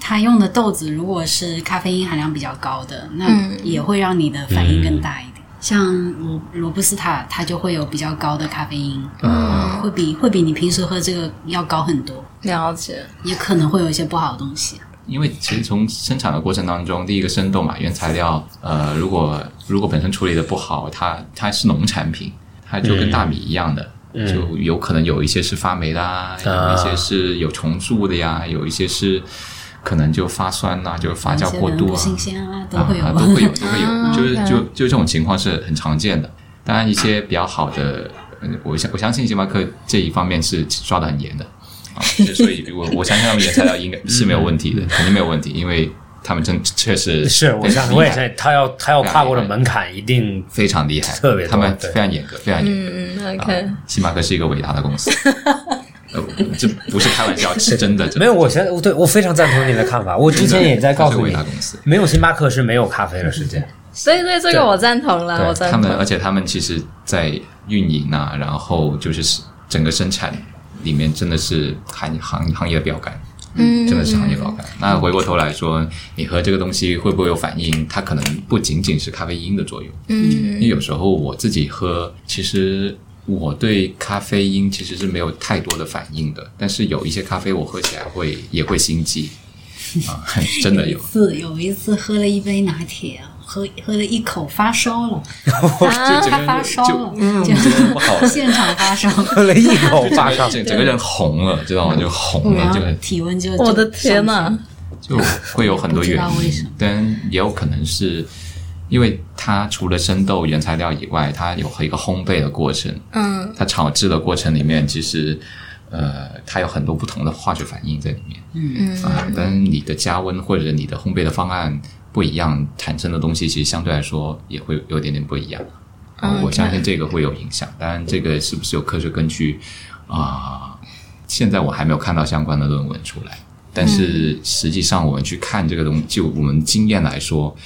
它用的豆子如果是咖啡因含量比较高的，那嗯也会让你的反应更大一点。像罗罗布斯塔，它就会有比较高的咖啡因，嗯，会比会比你平时喝这个要高很多，了解。也可能会有一些不好的东西。因为其实从生产的过程当中，第一个生豆嘛，原材料，呃，如果如果本身处理的不好，它它是农产品，它就跟大米一样的，就有可能有一些是发霉的啊，有一些是有虫蛀的呀，有一些是可能就发酸呐、就发酵过度啊，啊，都会有。啊，都会有，都会有，啊就是就就这种情况是很常见的。当然，一些比较好的，呃我相我相信星巴克这一方面是抓的很严的，啊，就 所以我我相信他们原材料应该是没有问题的，肯定没有问题，因为他们真确实是我相信，我也相信他要他要跨过的门槛一定非常厉害，特别他们非常严格，非常严格。嗯，OK，啊星巴克是一个伟大的公司，呃，这不是开玩笑，是真的。真的没有，我现在我对我非常赞同你的看法。我之前也在告诉你公司，没有星巴克是没有咖啡的世界。所以对这个我赞同了，我赞他们，而。且他们其实，在运营啊，然后就是整个生产里面，真的是行行行业的标杆。嗯真的是行业标杆。那回过头来说，你喝这个东西会不会有反应？它可能不仅仅是咖啡因的作用，嗯因为有时候我自己喝，其实我对咖啡因其实是没有太多的反应的，但是有一些咖啡我喝起来会也会心悸。啊，真的有。一。次有一次喝了一杯拿铁啊，喝喝了一口发烧了，啊这个发烧了，就不好。现场发烧，喝了一口发烧，整整个人红了，知道吗？就红了，然后这个体温就我的天呐！就会有很多原因但也有可能是因为它除了生豆原材料以外，它有一个烘焙的过程，嗯它炒制的过程里面，其实呃，它有很多不同的化学反应在里面。嗯啊，但你的加温或者你的烘焙的方案不一样，产生的东西其实相对来说也会有点点不一样。啊，嗯我相信这个会有影响。当然，这个是不是有科学根据啊、现在我还没有看到相关的论文出来。但是实际上，我们去看这个东西，就我们经验来说，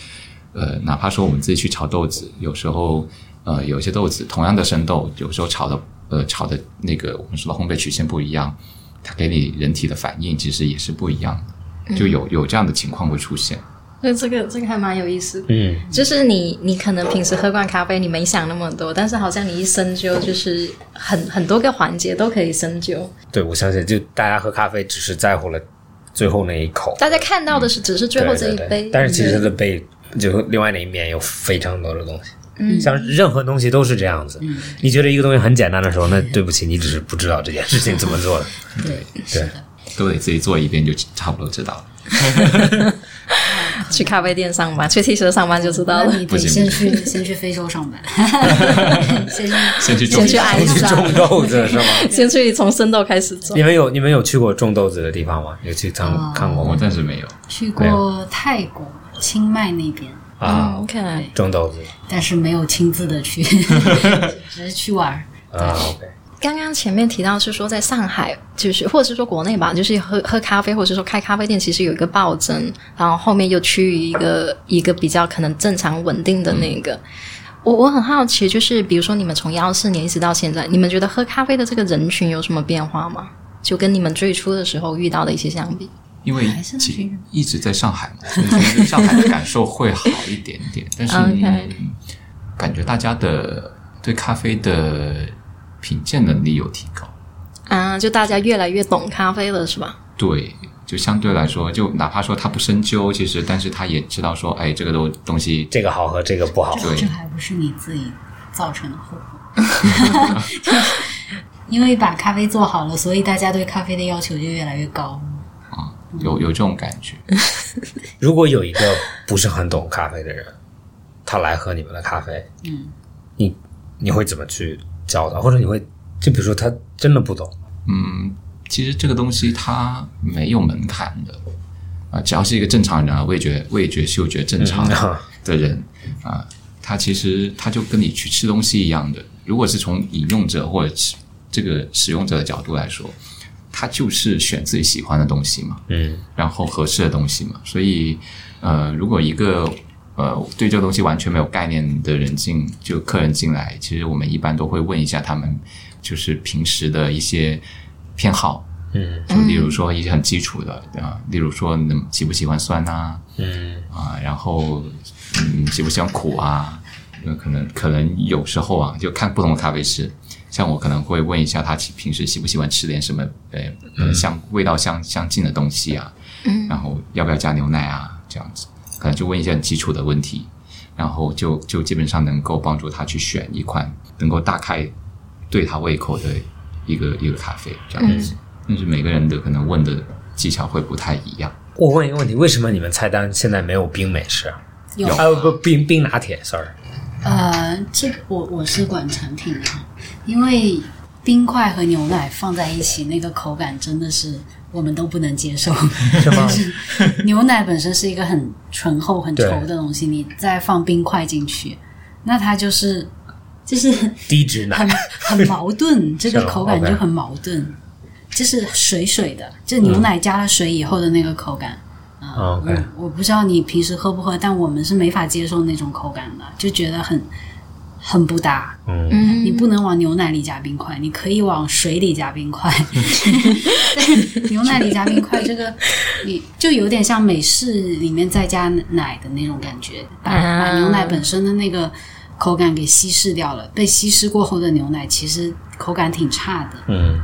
呃，哪怕说我们自己去炒豆子，有时候呃，有些豆子同样的生豆，有时候炒的呃炒的那个我们说的烘焙曲线不一样，它给你人体的反应其实也是不一样的，就有有这样的情况会出现。所以这个这个还蛮有意思的。嗯，就是你，你可能平时喝惯咖啡，你没想那么多，但是好像你一深究，就是很很多个环节都可以深究。对，我相信就大家喝咖啡只是在乎了最后那一口，大家看到的是只是最后这一杯，对对对，但是其实它的背就另外那一面有非常多的东西。嗯，像任何东西都是这样子。嗯，你觉得一个东西很简单的时候，那对不起，你只是不知道这件事情怎么做的。对，对，都得自己做一遍就差不多知道了。去咖啡店上班，去 T 恤上班就知道了。那你得先不行不去先去非洲上班，先去先去种先去种豆子 是吗？先去从生豆开始种你。们有你们有去过种豆子的地方吗？有去看看过我吗？暂时没有，去过泰国清迈那边，啊，嗯，OK，种豆子但是没有亲自的去，只是去玩儿。啊，OK。刚刚前面提到是说，在上海，就是或者是说国内吧，就是喝喝咖啡，或者是说开咖啡店，其实有一个暴增，然后后面又趋于一个一个比较可能正常稳定的那个。我我很好奇，就是比如说你们从幺四年一直到现在，你们觉得喝咖啡的这个人群有什么变化吗？就跟你们最初的时候遇到的一些相比，因为还是那其群人一直在上海嘛，所以上海的感受会好一点点。但是、感觉大家的对咖啡的品鉴能力有提高。啊，就大家越来越懂咖啡了，是吧？对，就相对来说，就哪怕说他不深究，其实但是他也知道说，哎，这个东东西这个好喝，这个不好喝。对这还不是你自己造成的后果。因为把咖啡做好了，所以大家对咖啡的要求就越来越高。有有这种感觉。如果有一个不是很懂咖啡的人，他来喝你们的咖啡，嗯，你你会怎么去教他？或者你会就比如说他真的不懂，嗯，其实这个东西它没有门槛的啊、只要是一个正常人啊，味觉、味觉、嗅觉正常嗯的人啊、他其实他就跟你去吃东西一样的。如果是从饮用者或者吃这个使用者的角度来说，他就是选自己喜欢的东西嘛，嗯。然后合适的东西嘛。所以，呃，如果一个呃对这个东西完全没有概念的人进，就客人进来，其实我们一般都会问一下他们，就是平时的一些偏好，嗯。就例如说一些很基础的啊，例如说你喜不喜欢酸啊？嗯。啊，然后嗯喜不喜欢苦啊，那可能可能有时候啊，就看不同的咖啡师。像我可能会问一下他平时喜不喜欢吃点什么，呃，可能相味道相相近的东西啊，嗯然后要不要加牛奶啊，这样子，可能就问一些很基础的问题，然后就就基本上能够帮助他去选一款能够大概对他胃口的一个一个咖啡这样子。但是每个人的可能问的技巧会不太一样。我问一个问题，为什么你们菜单现在没有冰美式啊？有有啊不冰冰拿铁，sorry。呃，这个我我是管产品的，因为冰块和牛奶放在一起，那个口感真的是我们都不能接受。是吗？牛奶本身是一个很醇厚、很稠的东西，你再放冰块进去，那它就是就是 低脂奶很很矛盾，这个口感就很矛盾，就是水水的，就牛奶加了水以后的那个口感。啊、嗯 OK 我我不知道你平时喝不喝，但我们是没法接受那种口感的，就觉得很很不搭。嗯，嗯你不能往牛奶里加冰块，你可以往水里加冰块。但 牛奶里加冰块，这个你就有点像美式里面再加奶的那种感觉，把啊把牛奶本身的那个口感给稀释掉了。被稀释过后的牛奶其实口感挺差的。嗯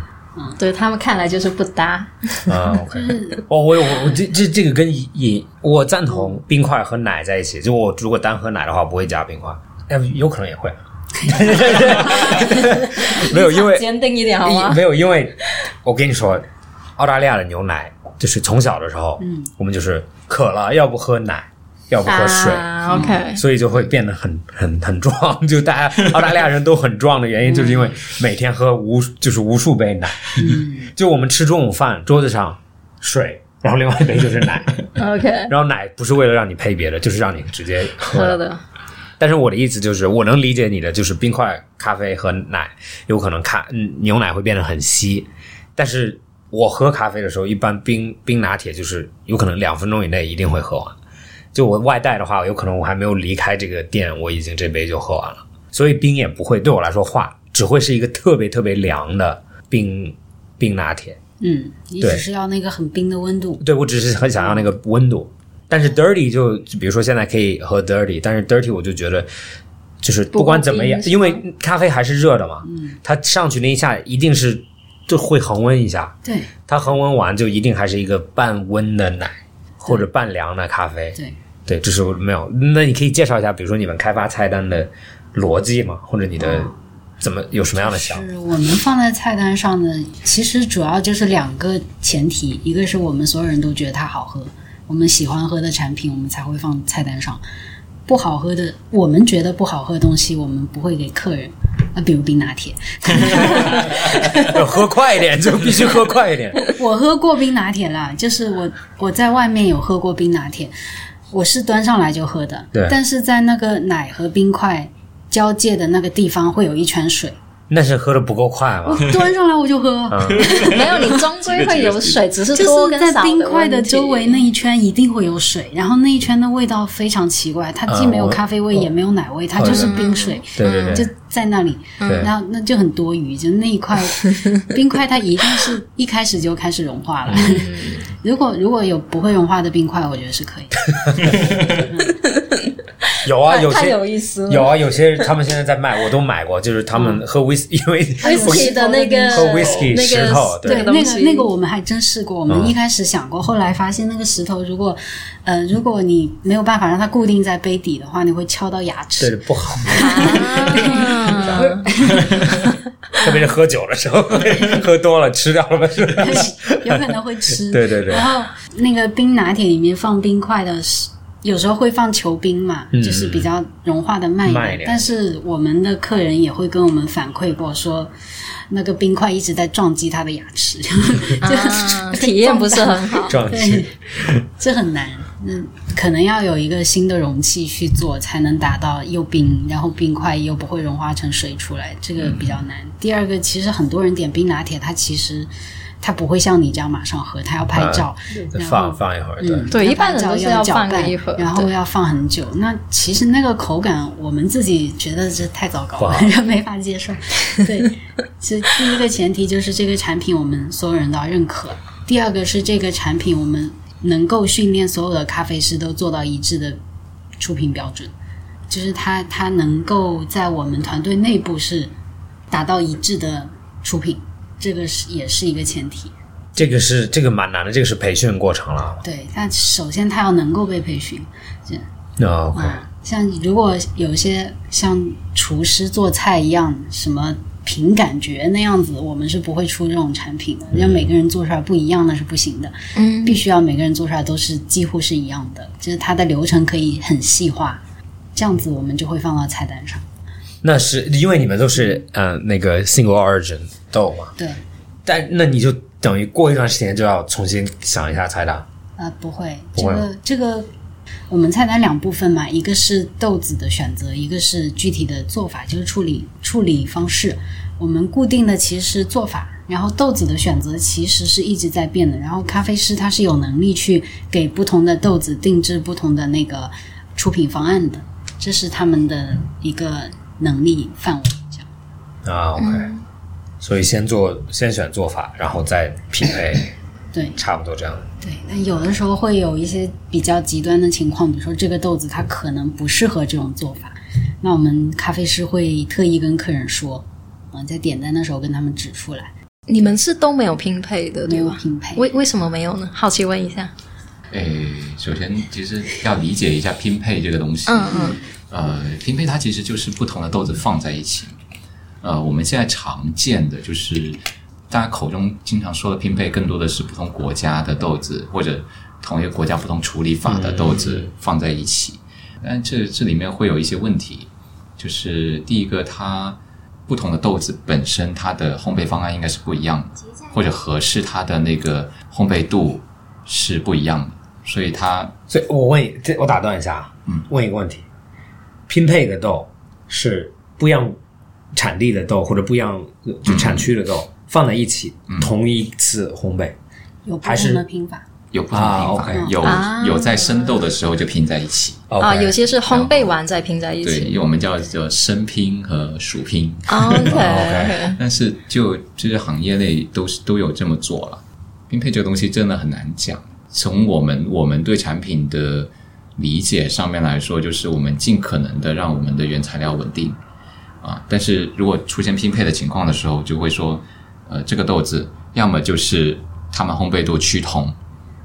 对他们看来就是不搭。啊，OK。哦，我我我这这这个跟饮我赞同冰块和奶在一起。就我如果单喝奶的话，不会加冰块，哎，有可能也会。没有，因为坚定一点好吗？没有，因为我跟你说，澳大利亚的牛奶就是从小的时候，嗯，我们就是渴了，要不喝奶，要不喝水。啊，OK，所以就会变得很很很壮，就大家澳大利亚人都很壮的原因，就是因为每天喝无就是无数杯奶，就我们吃中午饭桌子上水，然后另外一杯就是奶，OK，然后奶不是为了让你配别的，就是让你直接喝的。喝的。但是我的意思就是，我能理解你的，就是冰块咖啡和奶有可能咖嗯牛奶会变得很稀，但是我喝咖啡的时候，一般冰冰拿铁就是有可能两分钟以内一定会喝完。就我外带的话，有可能我还没有离开这个店，我已经这杯就喝完了。所以冰也不会对我来说化，只会是一个特别特别凉的冰冰拿铁。嗯，你只是要那个很冰的温度。对我只是很想要那个温度，但是 dirty 就就比如说现在可以喝 dirty，但是 dirty 我就觉得就是不管怎么样因为咖啡还是热的嘛，它上去那一下一定是就会恒温一下，对。它恒温完就一定还是一个半温的奶或者半凉的咖啡，对，对，这是没有。那你可以介绍一下，比如说你们开发菜单的逻辑吗，或者你的怎么有什么样的想法？就是我们放在菜单上的，其实主要就是两个前提，一个是我们所有人都觉得它好喝，我们喜欢喝的产品，我们才会放菜单上。不好喝的，我们觉得不好喝的东西，我们不会给客人。啊，比如冰拿铁，要 喝快一点，就必须喝快一点。我喝过冰拿铁啦，就是我我在外面有喝过冰拿铁，我是端上来就喝的，对。但是在那个奶和冰块交界的那个地方会有一圈水，那是喝的不够快我？端上来我就喝。没有，你终归会有水，只是就是多跟少在冰块的周围那一圈一定会有水，然后那一圈的味道非常奇怪，它既没有咖啡味也没有奶味，它就是冰水，对对对就在那里，对然后那就很多余，就那一块 冰块它一定是一开始就开始融化了。如果如果有不会融化的冰块，我觉得是可以的。有啊，有些太有意思了。有啊，有些他们现在在卖，我都买过，就是他们喝 whisky，因为 whisky 的那个喝 whisky 石头对那个那个我们还真试过，我们嗯一开始想过，后来发现那个石头如果呃如果你没有办法让它固定在杯底的话，你会敲到牙齿。对不好，啊 特别是喝酒的时候，喝多了吃掉了吧？有可能会吃。对对对然后那个冰拿铁里面放冰块的是，有时候会放球冰嘛，就是比较融化的慢一点。但是我们的客人也会跟我们反馈过说。那个冰块一直在撞击他的牙齿，啊 体验不是很好。撞击对，这很难。嗯，可能要有一个新的容器去做，才能达到又冰，然后冰块又不会融化成水出来，这个比较难。第二个，其实很多人点冰拿铁，它其实它不会像你这样马上喝，他要拍照，然后放放一会儿，对嗯，对一般人都是要要放个搅拌一会儿然后要放很久。那其实那个口感，我们自己觉得这太糟糕了，没法接受。对，其实第一个前提就是这个产品我们所有人都要认可。第二个是这个产品我们能够训练所有的咖啡师都做到一致的出品标准，就是它它能够在我们团队内部是达到一致的出品，这个是也是一个前提。这个是这个蛮难的，这个是培训过程了。对，但首先他要能够被培训。那啊，像如果有些像厨师做菜一样，什么凭感觉那样子，我们是不会出这种产品的。让每个人做出来不一样，那是不行的。嗯，必须要每个人做出来都是几乎是一样的，就是它的流程可以很细化，这样子我们就会放到菜单上。那是因为你们都是呃那个 single origin 豆嘛，对，但那你就等于过一段时间就要重新想一下菜单。啊、不会，不会这个这个，我们菜单两部分嘛，一个是豆子的选择，一个是具体的做法，就是处理处理方式。我们固定的其实是做法，然后豆子的选择其实是一直在变的。然后咖啡师他是有能力去给不同的豆子定制不同的那个出品方案的，这是他们的一个能力范围。这样啊，OK，、所以先做先选做法，然后再匹配，对差不多这样。对，那有的时候会有一些比较极端的情况，比如说这个豆子它可能不适合这种做法，那我们咖啡师会特意跟客人说，嗯，在点单的时候跟他们指出来，你们是都没有拼配的，没对吧？有拼配。为为什么没有呢？好奇问一下。诶，首先其实要理解一下拼配这个东西。嗯嗯呃，拼配它其实就是不同的豆子放在一起。呃，我们现在常见的就是大家口中经常说的拼配，更多的是不同国家的豆子或者同一个国家不同处理法的豆子放在一起。但这这里面会有一些问题，就是第一个，它不同的豆子本身它的烘焙方案应该是不一样的，或者合适它的那个烘焙度是不一样的，所以它所以我问你，这我打断一下，啊。嗯，问一个问题：拼配的豆是不一样产地的豆或者不一样就产区的豆、放在一起，同一次烘焙，有不还是同的拼法，有不同的拼法，啊，OK。有、啊。有在生豆的时候就拼在一起，啊有些是烘焙完再拼在一对，起。因为我们叫叫生拼和熟拼，OK。OK 但是就就是行业内都是都有这么做了。拼配这个东西真的很难讲，从我们我们对产品的理解上面来说，就是我们尽可能的让我们的原材料稳定啊，但是如果出现拼配的情况的时候，就会说，呃，这个豆子要么就是它们烘焙度趋同，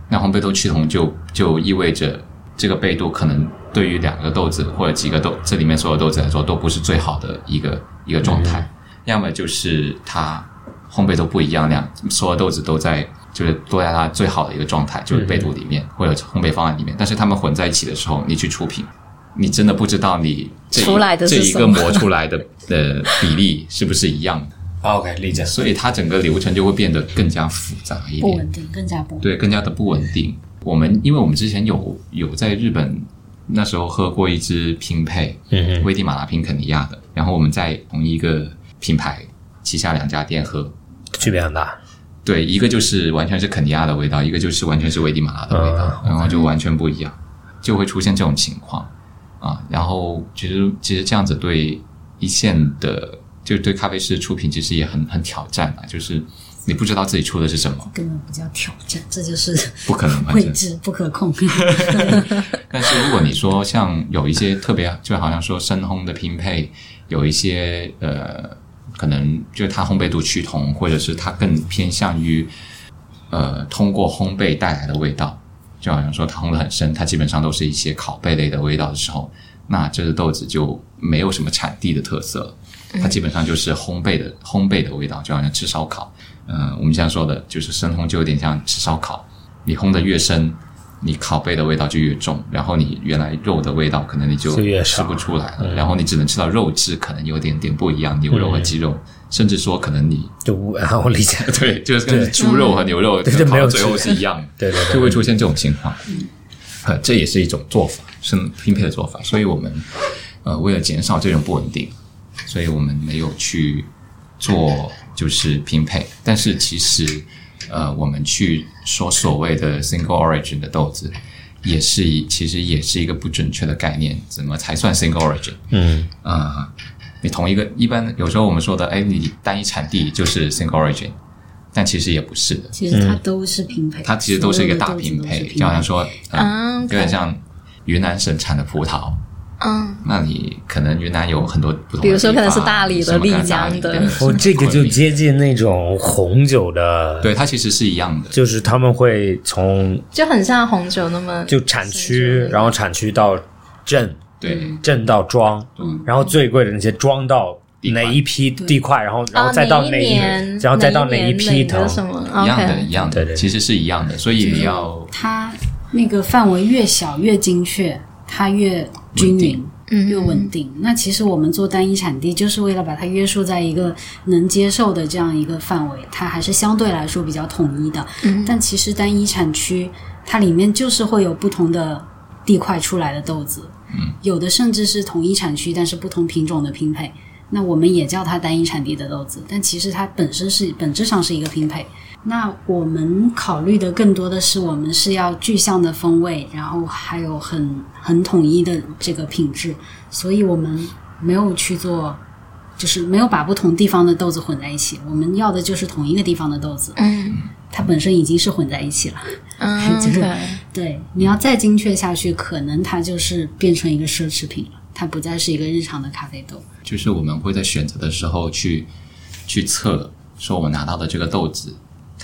那烘焙度趋同就就意味着这个焙度可能对于两个豆子或者几个豆这里面所有豆子来说都不是最好的一个一个状态，要么就是它烘焙都不一样，两所有豆子都在就是都在它最好的一个状态，就是焙度里面、或者烘焙方案里面，但是它们混在一起的时候，你去出品，你真的不知道你这出来的这一个磨出来的 的比例是不是一样的，OK 理解。所以它整个流程就会变得更加复杂一点。不稳定，更加不稳。对，更加的不稳定。我们因为我们之前有有在日本那时候喝过一支拼配，嗯危地马拉拼肯尼亚的，然后我们在同一个品牌旗下两家店喝，区别很大。对，一个就是完全是肯尼亚的味道，一个就是完全是危地马拉的味道，嗯然后就完全不一样，就会出现这种情况啊。然后其实其实这样子对一线的，就对咖啡师的出品其实也很很挑战啊，就是你不知道自己出的是什么，根本不叫挑战，这就是不可能，未知不可控。但是如果你说像有一些特别，就好像说深烘的拼配，有一些呃，可能就是它烘焙度趋同，或者是它更偏向于呃通过烘焙带来的味道，就好像说它烘得很深，它基本上都是一些烤贝类的味道的时候，那这个豆子就没有什么产地的特色，它基本上就是烘焙的烘焙的味道，就好像吃烧烤。嗯、我们现在说的就是深烘，就有点像吃烧烤，你烘的越深，你烤贝的味道就越重，然后你原来肉的味道可能你就吃不出来了，然后你只能吃到肉质可能有点点不一样，牛肉和鸡肉，甚至说可能你就不，我理解。对，就是跟猪肉和牛肉 烤到最后是一样的，对对对就会出现这种情况。呃，这也是一种做法，是拼配的做法。所以我们呃为了减少这种不稳定，所以我们没有去做就是拼配。但是其实呃，我们去说所谓的 single origin 的豆子，也是一其实也是一个不准确的概念。怎么才算 single origin？嗯啊、你同一个一般有时候我们说的，哎，你单一产地就是 single origin，但其实也不是的，其实它都是拼配，它其实都是一个大拼配，就好像说，嗯，啊有点像云南省产的葡萄，嗯，那你可能云南有很多不同的比如说可能是大理的丽江的。哦，这个就接近那种红酒的，对，它其实是一样的，就是他们会从就很像红酒那么就产区，然后产区到镇，对，镇到庄，然后最贵的那些庄到哪一批地块，然后然后再到哪一年，然后再到哪一批年哪个藤，什么？一样的，一样的，对对其实是一样的，所以你要它那个范围越小越精确，它越均匀。嗯越稳定。那其实我们做单一产地，就是为了把它约束在一个能接受的这样一个范围，它还是相对来说比较统一的。嗯但其实单一产区，它里面就是会有不同的地块出来的豆子，嗯，有的甚至是同一产区，但是不同品种的拼配。那我们也叫它单一产地的豆子，但其实它本身是本质上是一个拼配。那我们考虑的更多的是，我们是要具象的风味，然后还有很很统一的这个品质，所以我们没有去做，就是没有把不同地方的豆子混在一起。我们要的就是同一个地方的豆子，嗯它本身已经是混在一起了。嗯，就是对对，你要再精确下去，可能它就是变成一个奢侈品了，它不再是一个日常的咖啡豆。就是我们会在选择的时候去去测，说我们拿到的这个豆子，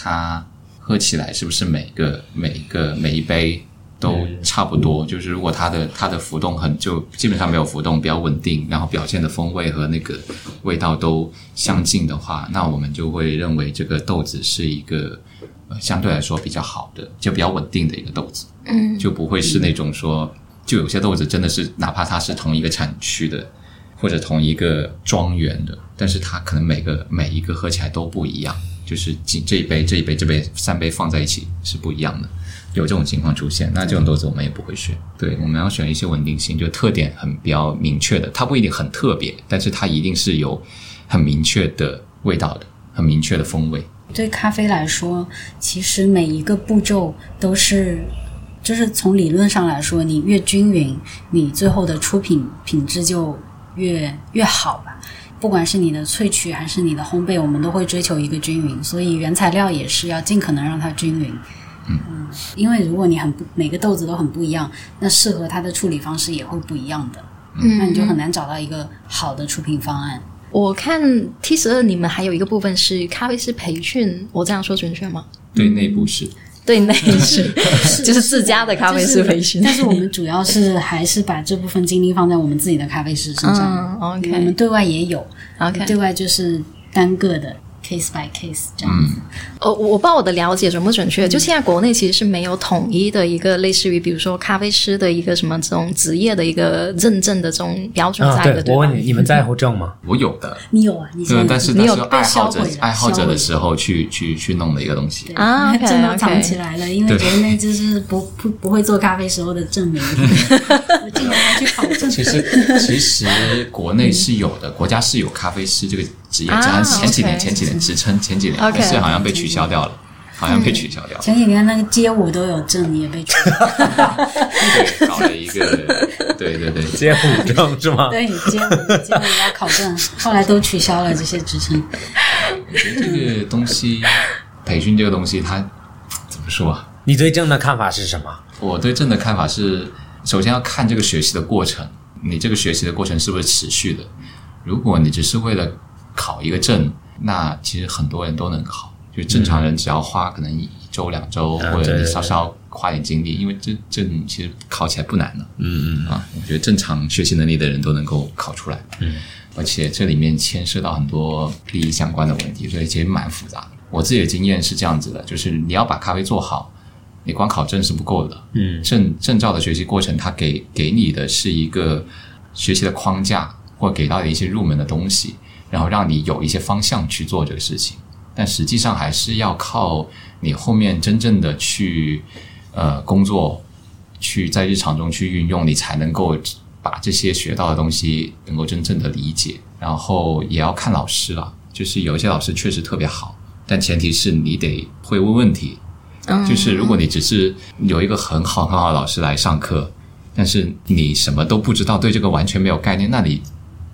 它喝起来是不是每个每一个每一杯都差不多？就是如果它的它的浮动很就基本上没有浮动，比较稳定，然后表现的风味和那个味道都相近的话，那我们就会认为这个豆子是一个。呃相对来说比较好的，就比较稳定的一个豆子，嗯就不会是那种说，就有些豆子真的是，哪怕它是同一个产区的，或者同一个庄园的，但是它可能每个每一个喝起来都不一样，就是几这一杯这一杯这杯三杯放在一起是不一样的，有这种情况出现，那这种豆子我们也不会选。对，我们要选一些稳定性，就特点很比较明确的，它不一定很特别，但是它一定是有很明确的味道的，很明确的风味。对咖啡来说，其实每一个步骤都是，就是从理论上来说，你越均匀，你最后的出品品质就越越好吧。不管是你的萃取还是你的烘焙，我们都会追求一个均匀，所以原材料也是要尽可能让它均匀。嗯，因为如果你很不每个豆子都很不一样，那适合它的处理方式也会不一样的，嗯那你就很难找到一个好的出品方案。我看 T 十二你们还有一个部分是咖啡师培训，我这样说准确吗？对，内部是。对，内 是就是自家的咖啡师培训，但是我们主要是还是把这部分精力放在我们自己的咖啡师身上。嗯，OK。我们对外也有 OK 对外就是单个的 case by case 这样子。呃，我不知道我的了解准不准确。就现在国内其实是没有统一的一个类似于，比如说咖啡师的一个什么这种职业的一个认证的这种标准啊，在的，对，我问你，你们在乎证吗？我有的，你有啊？你现对，在但是你有爱好者爱好者的时候去去去弄的一个东西。啊 证都藏起来了，因为对觉得那就是不不不会做咖啡时候的证明。我竟然要去考证。其实 其实国内是有的，国家是有咖啡师这个职业，啊只是前几年前几年职称前几年是好像被取消掉了，好像被取消掉了。前几年那个街舞都有证，也被取消。对，搞了一个，对对对，街舞证是吗？对，街舞街舞要考证，后来都取消了这些职称。这个东西培训这个东西，它怎么说啊？你对证的看法是什么？我对证的看法是，首先要看这个学习的过程，你这个学习的过程是不是持续的？如果你只是为了考一个证，那其实很多人都能考，就正常人只要花可能一周两周，啊或者你稍稍花点精力，因为这证其实考起来不难的。嗯嗯啊，我觉得正常学习能力的人都能够考出来。嗯，而且这里面牵涉到很多利益相关的问题，所以其实蛮复杂的。我自己的经验是这样子的，就是你要把咖啡做好，你光考证是不够的。嗯证证照的学习过程，它给给你的是一个学习的框架，或给到的一些入门的东西，然后让你有一些方向去做这个事情。但实际上还是要靠你后面真正的去呃工作，去在日常中去运用，你才能够把这些学到的东西能够真正的理解。然后也要看老师了，就是有一些老师确实特别好，但前提是你得会问问题。嗯就是如果你只是有一个很好很好的老师来上课，但是你什么都不知道，对这个完全没有概念，那你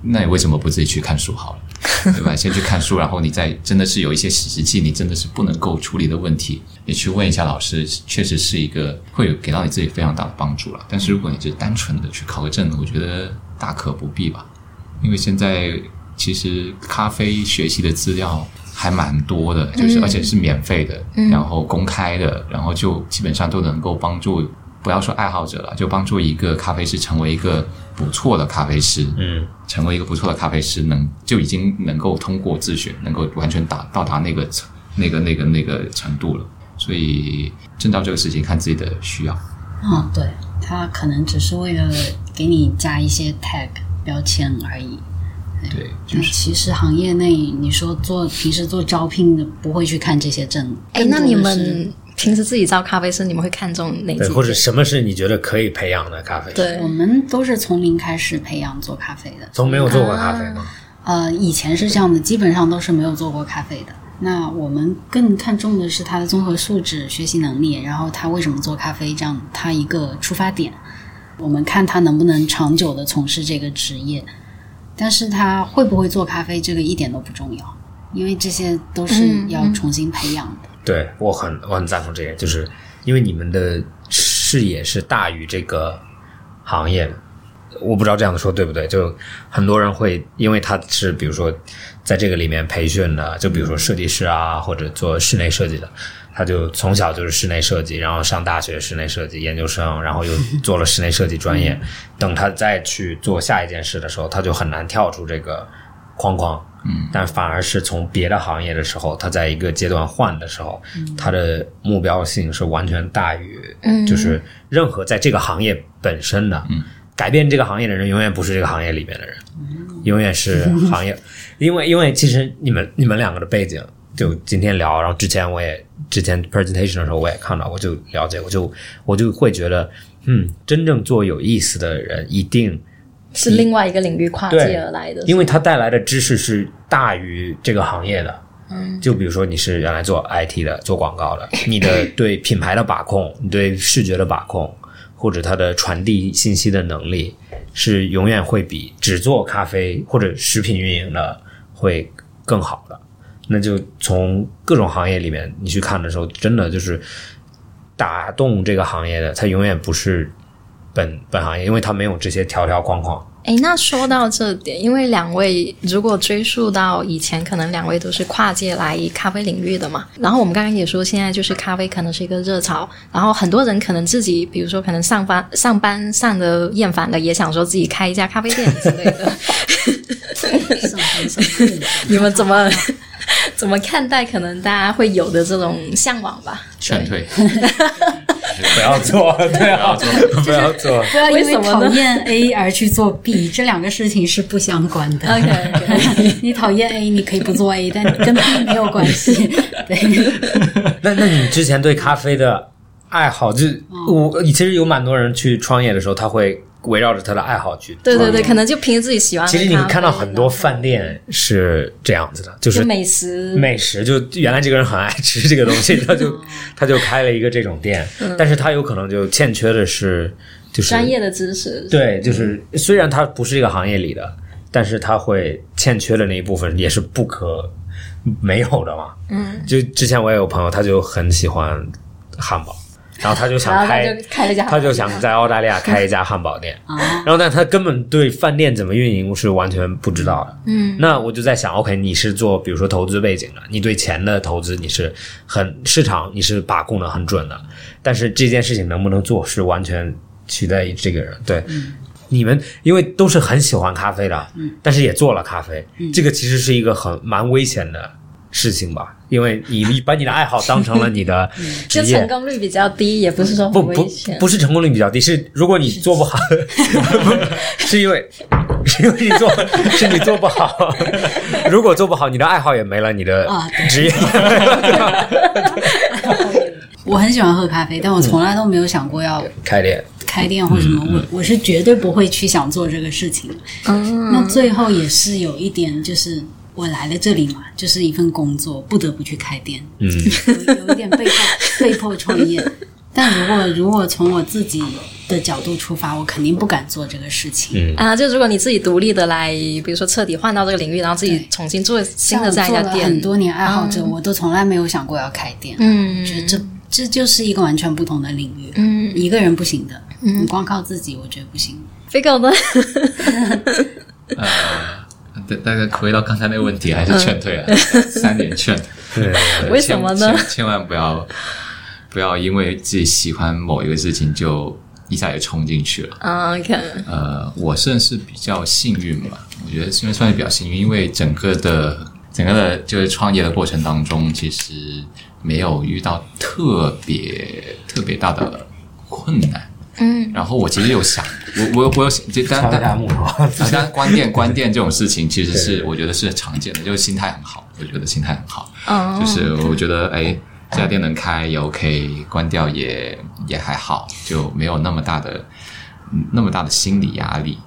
那你为什么不自己去看书好了？对吧？先去看书，然后你再真的是有一些实际你真的是不能够处理的问题，你去问一下老师，确实是一个会有给到你自己非常大的帮助了。但是如果你只是单纯的去考个证，我觉得大可不必吧，因为现在其实咖啡学习的资料还蛮多的，就是、嗯而且是免费的，嗯然后公开的，然后就基本上都能够帮助，不要说爱好者了，就帮助一个咖啡师成为一个不错的咖啡师。嗯成为一个不错的咖啡师，能就已经能够通过自学，能够完全达到达那个程那个那个那个程度了。所以证照这个事情看自己的需要。嗯，对，他可能只是为了给你加一些 tag 标签而已。对，就是其实行业内，你说做平时做招聘的不会去看这些证。哎，那你们平时自己招咖啡师，你们会看重哪几对，或者什么是你觉得可以培养的咖啡？，对我们都是从零开始培养做咖啡的。从没有做过咖啡吗？呃，以前是这样的，基本上都是没有做过咖啡的。那我们更看重的是他的综合素质、学习能力，然后他为什么做咖啡，这样他一个出发点。我们看他能不能长久的从事这个职业，但是他会不会做咖啡，这个一点都不重要，因为这些都是要重新培养的。对我很我很赞同这点，就是因为你们的视野是大于这个行业的。我不知道这样子说对不对，就很多人会因为他是比如说在这个里面培训的，就比如说设计师啊，或者做室内设计的，他就从小就是室内设计，然后上大学室内设计研究生，然后又 做了室内设计专业。等他再去做下一件事的时候，他就很难跳出这个框框。嗯，但反而是从别的行业的时候，他在一个阶段换的时候，他的目标性是完全大于，就是任何在这个行业本身的。嗯，改变这个行业的人永远不是这个行业里面的人，永远是 行业，因为因为其实你们你们两个的背景，就今天聊，然后之前我也之前 presentation 的时候我也看到，我就了解，我就我就会觉得，嗯，真正做有意思的人一定。是另外一个领域跨界而来的，因为它带来的知识是大于这个行业的。嗯，就比如说你是原来做 IT 的，做广告的，你的对品牌的把控，你对视觉的把控，或者它的传递信息的能力，是永远会比只做咖啡或者食品运营的会更好的。那就从各种行业里面你去看的时候，真的就是打动这个行业的，它永远不是本本行业，因为它没有这些条条框框。哎，那说到这点，因为两位如果追溯到以前，可能两位都是跨界来咖啡领域的嘛。然后我们刚刚也说，现在就是咖啡可能是一个热潮，然后很多人可能自己，比如说可能上班上班上的厌烦了，也想说自己开一家咖啡店之类的。上班上课你们怎么怎么看待可能大家会有的这种向往吧？劝退，不要做，对啊，不要做。不要因为讨厌 A 而去做 B，这两个事情是不相关的。OK OK，你讨厌 A，你可以不做 A，但跟 B 没有关系。对，那那你之前对咖啡的爱好，就是我其实有蛮多人去创业的时候，他会围绕着他的爱好去。对对对，可能就凭自己喜欢。其实你们看到很多饭店是这样子的，就就是美食，美食，就原来这个人很爱吃这个东西，他就 他就开了一个这种店，但是他有可能就欠缺的是就是专业的知识。对，就是虽然他不是这个行业里的，但是他会欠缺的那一部分也是不可没有的嘛。嗯，就之前我也有朋友，他就很喜欢汉堡，然后他就想开就开家，他就想在澳大利亚开一家汉堡店，啊，然后但他根本对饭店怎么运营是完全不知道的。嗯，那我就在想，OK，你是做比如说投资背景的，你对钱的投资你是很市场你是把控的很准的，但是这件事情能不能做是完全取决于这个人。对，你们因为都是很喜欢咖啡的，但是也做了咖啡，这个其实是一个很蛮危险的事情吧，因为你你把你的爱好当成了你的 职业就成。功率比较低，也不是说不不。不是成功率比较低，是如果你做不好，不 是因为是因为你做是你做不好。如果做不好，你的爱好也没了，你的职业。我很喜欢喝咖啡，但我从来都没有想过要开店，开店或什么。我我是绝对不会去想做这个事情。嗯，那最后也是有一点，就是我来了这里嘛，就是一份工作，不得不去开店，嗯，有有一点被迫被迫创业。但如果如果从我自己的角度出发，我肯定不敢做这个事情。嗯啊，就如果你自己独立的来，比如说彻底换到这个领域，然后自己重新做新的这样一家店做了很，多年爱好者，我都从来没有想过要开店。嗯我觉得这这就是一个完全不同的领域。嗯一个人不行的，你光靠自己，我觉得不行。，Figo 呢？呃，大大概回到刚才那个问题，还是劝退啊，三点劝。对，为什么呢千万不要不要因为自己喜欢某一个事情就一下就冲进去了。啊，OK，呃，我算是比较幸运吧，我觉得因为算是比较幸运，因为整个的整个的就是创业的过程当中，其实没有遇到特别特别大的困难。嗯。然后我其实有想，我我我有想，就当敲一当下木头，啊，当关店关店这种事情，其实是我觉得是常见的，就是心态很好，我觉得心态很好，哦，就是我觉得哎，这家店能开也 OK，关掉也也还好，就没有那么大的嗯那么大的心理压力。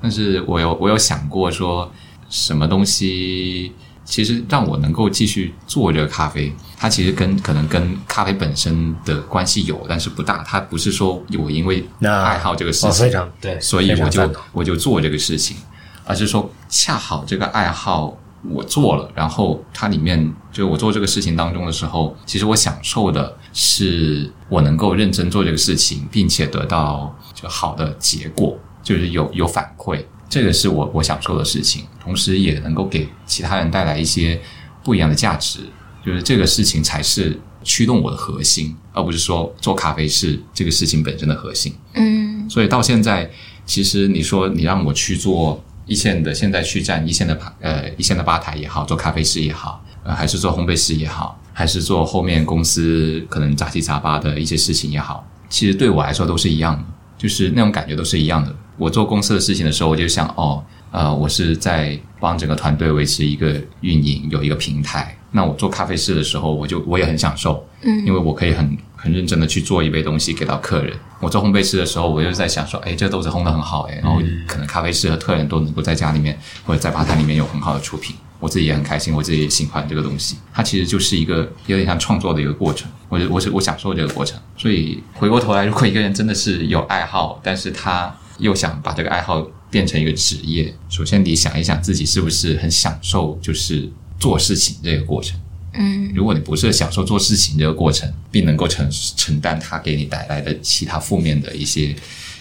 但是我有我有想过说，什么东西其实让我能够继续做这个咖啡，它其实跟可能跟咖啡本身的关系有，但是不大。它不是说我因为爱好这个事我情，非常对，所以我就我就做这个事情，而是说恰好这个爱好我做了，然后它里面就我做这个事情当中的时候，其实我享受的是我能够认真做这个事情，并且得到就好的结果，就是有有反馈，这个是我我想做的事情，同时也能够给其他人带来一些不一样的价值，就是这个事情才是驱动我的核心，而不是说做咖啡是这个事情本身的核心。嗯所以到现在，其实你说你让我去做一线的，现在去站一线的吧呃一线的吧台也好，做咖啡师也好，呃还是做烘焙师也好，还是做后面公司可能杂七杂八的一些事情也好，其实对我来说都是一样的，就是那种感觉都是一样的。我做公司的事情的时候，我就想哦，呃，我是在帮整个团队维持一个运营，有一个平台。那我做咖啡师的时候，我就我也很享受，嗯因为我可以很很认真的去做一杯东西给到客人。我做烘焙师的时候，我就在想说，哎，这豆子烘的很好，哎，然后可能咖啡师和客人都能够在家里面或者在吧台里面有很好的出品，我自己也很开心，我自己也喜欢这个东西。它其实就是一个有点像创作的一个过程，我我是我享受这个过程。所以回过头来，如果一个人真的是有爱好，但是他又想把这个爱好变成一个职业，首先你想一想自己是不是很享受，就是做事情这个过程。嗯如果你不是享受做事情这个过程，并能够承承担它给你带来的其他负面的一些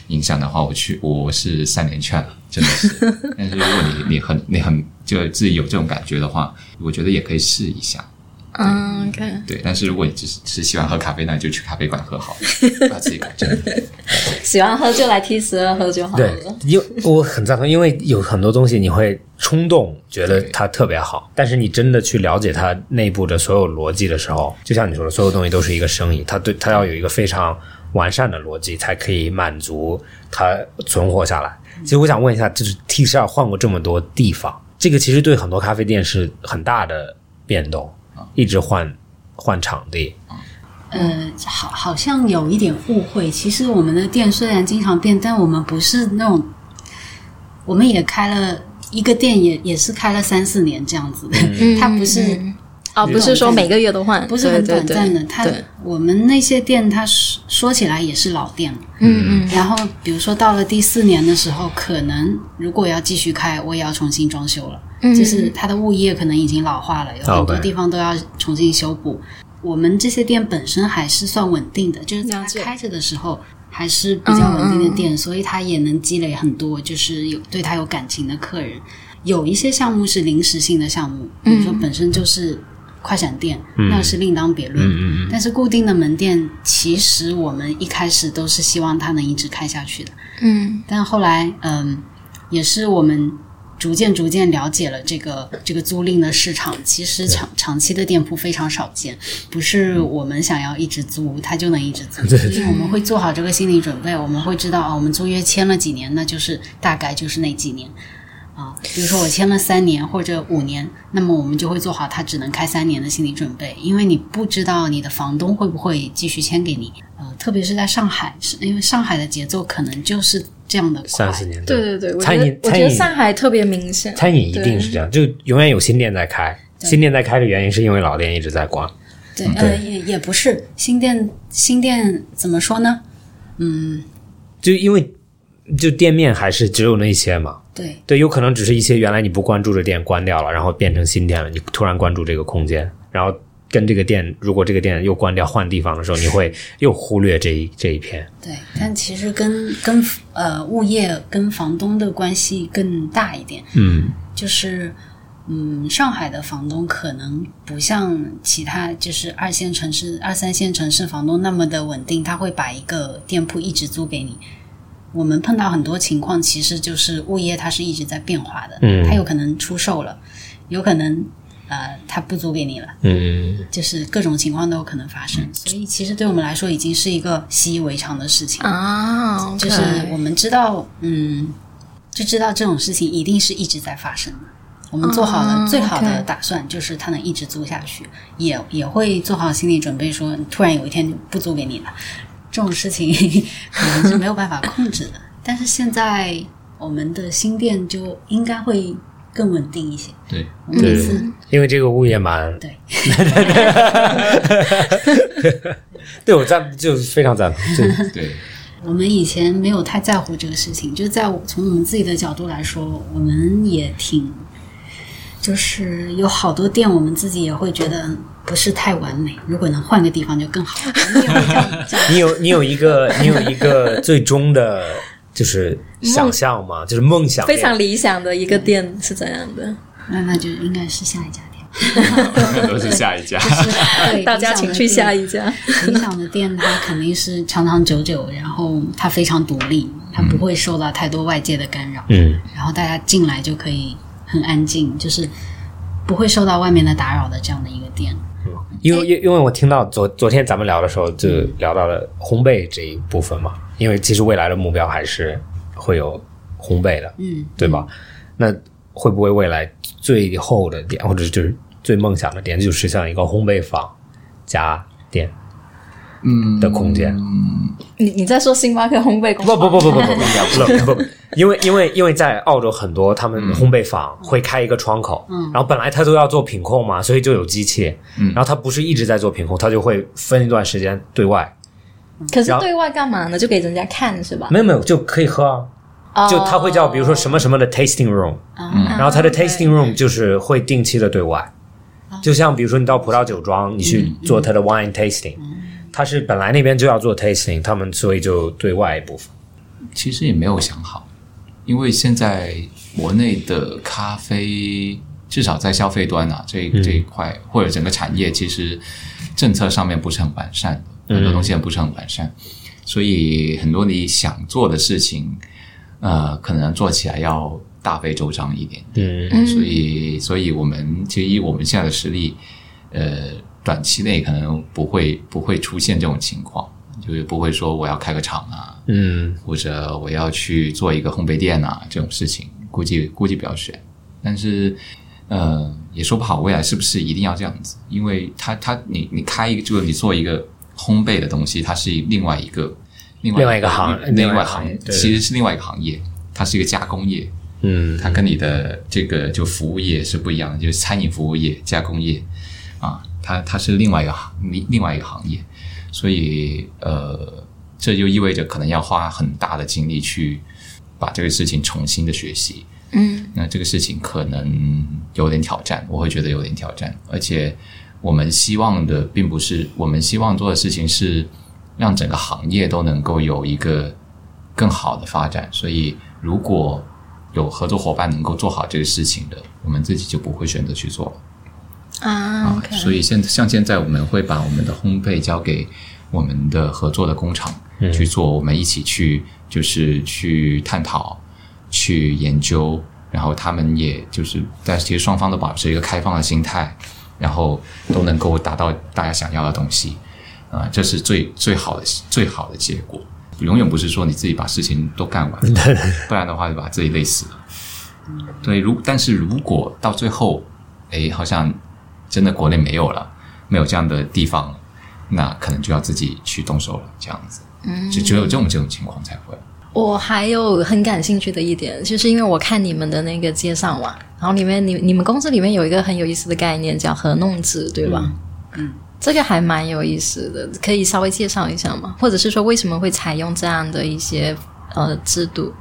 影响的话，我去我是三连劝了，真的是。但是如果你你很你很就自己有这种感觉的话，我觉得也可以试一下。嗯，OK，对，但是如果你只是只是喜欢喝咖啡，那你就去咖啡馆喝好了，把自己搞正。喜欢喝就来 T 十二喝就好对了。，因为我很赞同，因为有很多东西你会冲动觉得它特别好，但是你真的去了解它内部的所有逻辑的时候，就像你说的，所有东西都是一个生意，它对它要有一个非常完善的逻辑，才可以满足它存活下来。其实我想问一下，就是 T 十二换过这么多地方，这个其实对很多咖啡店是很大的变动，一直换换场地。呃，好，好像有一点误会。其实我们的店虽然经常变，但我们不是那种，我们也开了一个店也，也是开了三四年这样子的。它不是、嗯哦，不是说每个月都换，不是很短暂的。它，我们那些店，它说说起来也是老店了。嗯嗯然后比如说到了第四年的时候，可能如果要继续开，我也要重新装修了。嗯，就是它的物业可能已经老化了，有很多地方都要重新修补。我们这些店本身还是算稳定的，就是它开着的时候还是比较稳定的店，所以它也能积累很多就是有对它有感情的客人。有一些项目是临时性的项目，比如说本身就是快闪店，那是另当别论。嗯嗯嗯，但是固定的门店，其实我们一开始都是希望它能一直开下去的。嗯但后来，嗯，也是我们逐渐逐渐了解了这个这个租赁的市场。其实长长期的店铺非常少见，不是我们想要一直租它就能一直租，就是我们会做好这个心理准备，我们会知道啊，我们租约签了几年，那就是大概就是那几年。啊，比如说我签了三年或者五年，那么我们就会做好他只能开三年的心理准备，因为你不知道你的房东会不会继续签给你。呃，特别是在上海，是因为上海的节奏可能就是这样的快。三四年对对对，我觉餐饮我觉得餐饮上海特别明显，餐饮一定是这样，就永远有新店在开。新店在开的原因是因为老店一直在关。对，呃，也也不是新店，新店怎么说呢？嗯，就因为就店面还是只有那些嘛，对，对，有可能只是一些原来你不关注的店关掉了，然后变成新店了，你突然关注这个空间，然后跟这个店，如果这个店又关掉换地方的时候，你会又忽略这一这一片。对，但其实跟跟呃物业跟房东的关系更大一点，嗯就是嗯，上海的房东可能不像其他就是二线城市、二三线城市房东那么的稳定，他会把一个店铺一直租给你。我们碰到很多情况，其实就是物业它是一直在变化的，嗯。它有可能出售了，有可能呃，他不租给你了，嗯。就是各种情况都有可能发生。所以其实对我们来说已经是一个习以为常的事情，啊，就是我们知道，嗯，就知道这种事情一定是一直在发生的。我们做好了哦最好的打算，就是它能一直租下去，也也会做好心理准备说，突然有一天就不租给你了，这种事情 可能是没有办法控制的。但是现在我们的新店就应该会更稳定一些。对，我们每对次，因为这个物业蛮，对，对我赞就是非常赞同，就对，我们以前没有太在乎这个事情，就在我从我们自己的角度来说，我们也挺，就是有好多店，我们自己也会觉得不是太完美，如果能换个地方就更好。你有你有一个你有一个最终的，就是想象吗？就是梦想非常理想的一个店是怎样的？那那就应该是下一家店。都是下一家。对，大家请去下一家。理想的店，它肯定是长长久久，然后它非常独立，它不会受到太多外界的干扰。嗯然后大家进来就可以很安静，就是不会受到外面的打扰的这样的一个店。因为因因为我听到昨昨天咱们聊的时候，就聊到了烘焙这一部分嘛，因为其实未来的目标还是会有烘焙的，嗯，对吧？那会不会未来最后的点，或者就是最梦想的点，就是像一个烘焙坊加店嗯的空间？你你在说星巴克烘焙工不坊？不不不不不不不不不，因为因为因为在澳洲很多他们烘焙坊会开一个窗口，嗯然后本来他都要做品控嘛，所以就有机器，嗯然后他不是一直在做品控，他就会分一段时间对外，可是对外干嘛呢？就给人家看是吧？没有没有就可以喝啊，哦就他会叫比如说什么什么的 tasting room，啊，然后他的 tasting room 就是会定期的对外，就像比如说你到葡萄酒庄，你去做他的 wine tasting，他是本来那边就要做 tasting，他们所以就对外一部分。其实也没有想好，因为现在国内的咖啡，至少在消费端啊这这一块，或者整个产业，其实政策上面不是很完善的，很多东西也不是很完善，所以很多你想做的事情，呃，可能做起来要大费周章一点。嗯所以，所以我们其实以我们现在的实力，呃，短期内可能不会不会出现这种情况，就是不会说我要开个厂啊，嗯。或者我要去做一个烘焙店啊这种事情，估计估计不要选。但是，呃，也说不好未来是不是一定要这样子，因为它它你你开一个就是你做一个烘焙的东西，它是另外一个另外一个行另外行业其实是另外一个行业，它是一个加工业。嗯。它跟你的这个就服务业是不一样的，就是餐饮服务业、加工业啊，它它是另外一个行另另外一个行业，所以呃，这就意味着可能要花很大的精力去把这个事情重新的学习。嗯那这个事情可能有点挑战，我会觉得有点挑战，而且我们希望的并不是我们希望做的事情是让整个行业都能够有一个更好的发展，所以如果有合作伙伴能够做好这个事情的，我们自己就不会选择去做了。啊所以现像现在我们会把我们的烘焙交给我们的合作的工厂去做，我们一起去就是去探讨、去研究，然后他们也就是但是其实双方都保持一个开放的心态，然后都能够达到大家想要的东西，啊、这是最最好的最好的结果。永远不是说你自己把事情都干完，不然的话就把自己累死了。对，如但是如果到最后，哎，好像真的国内没有了，没有这样的地方，那可能就要自己去动手了，这样子。嗯，就只有这种这种情况才会。我还有很感兴趣的一点，就是因为我看你们的那个介绍嘛，然后里面你你们公司里面有一个很有意思的概念叫合弄制，对吧？嗯，这个还蛮有意思的，可以稍微介绍一下吗？或者是说为什么会采用这样的一些呃制度？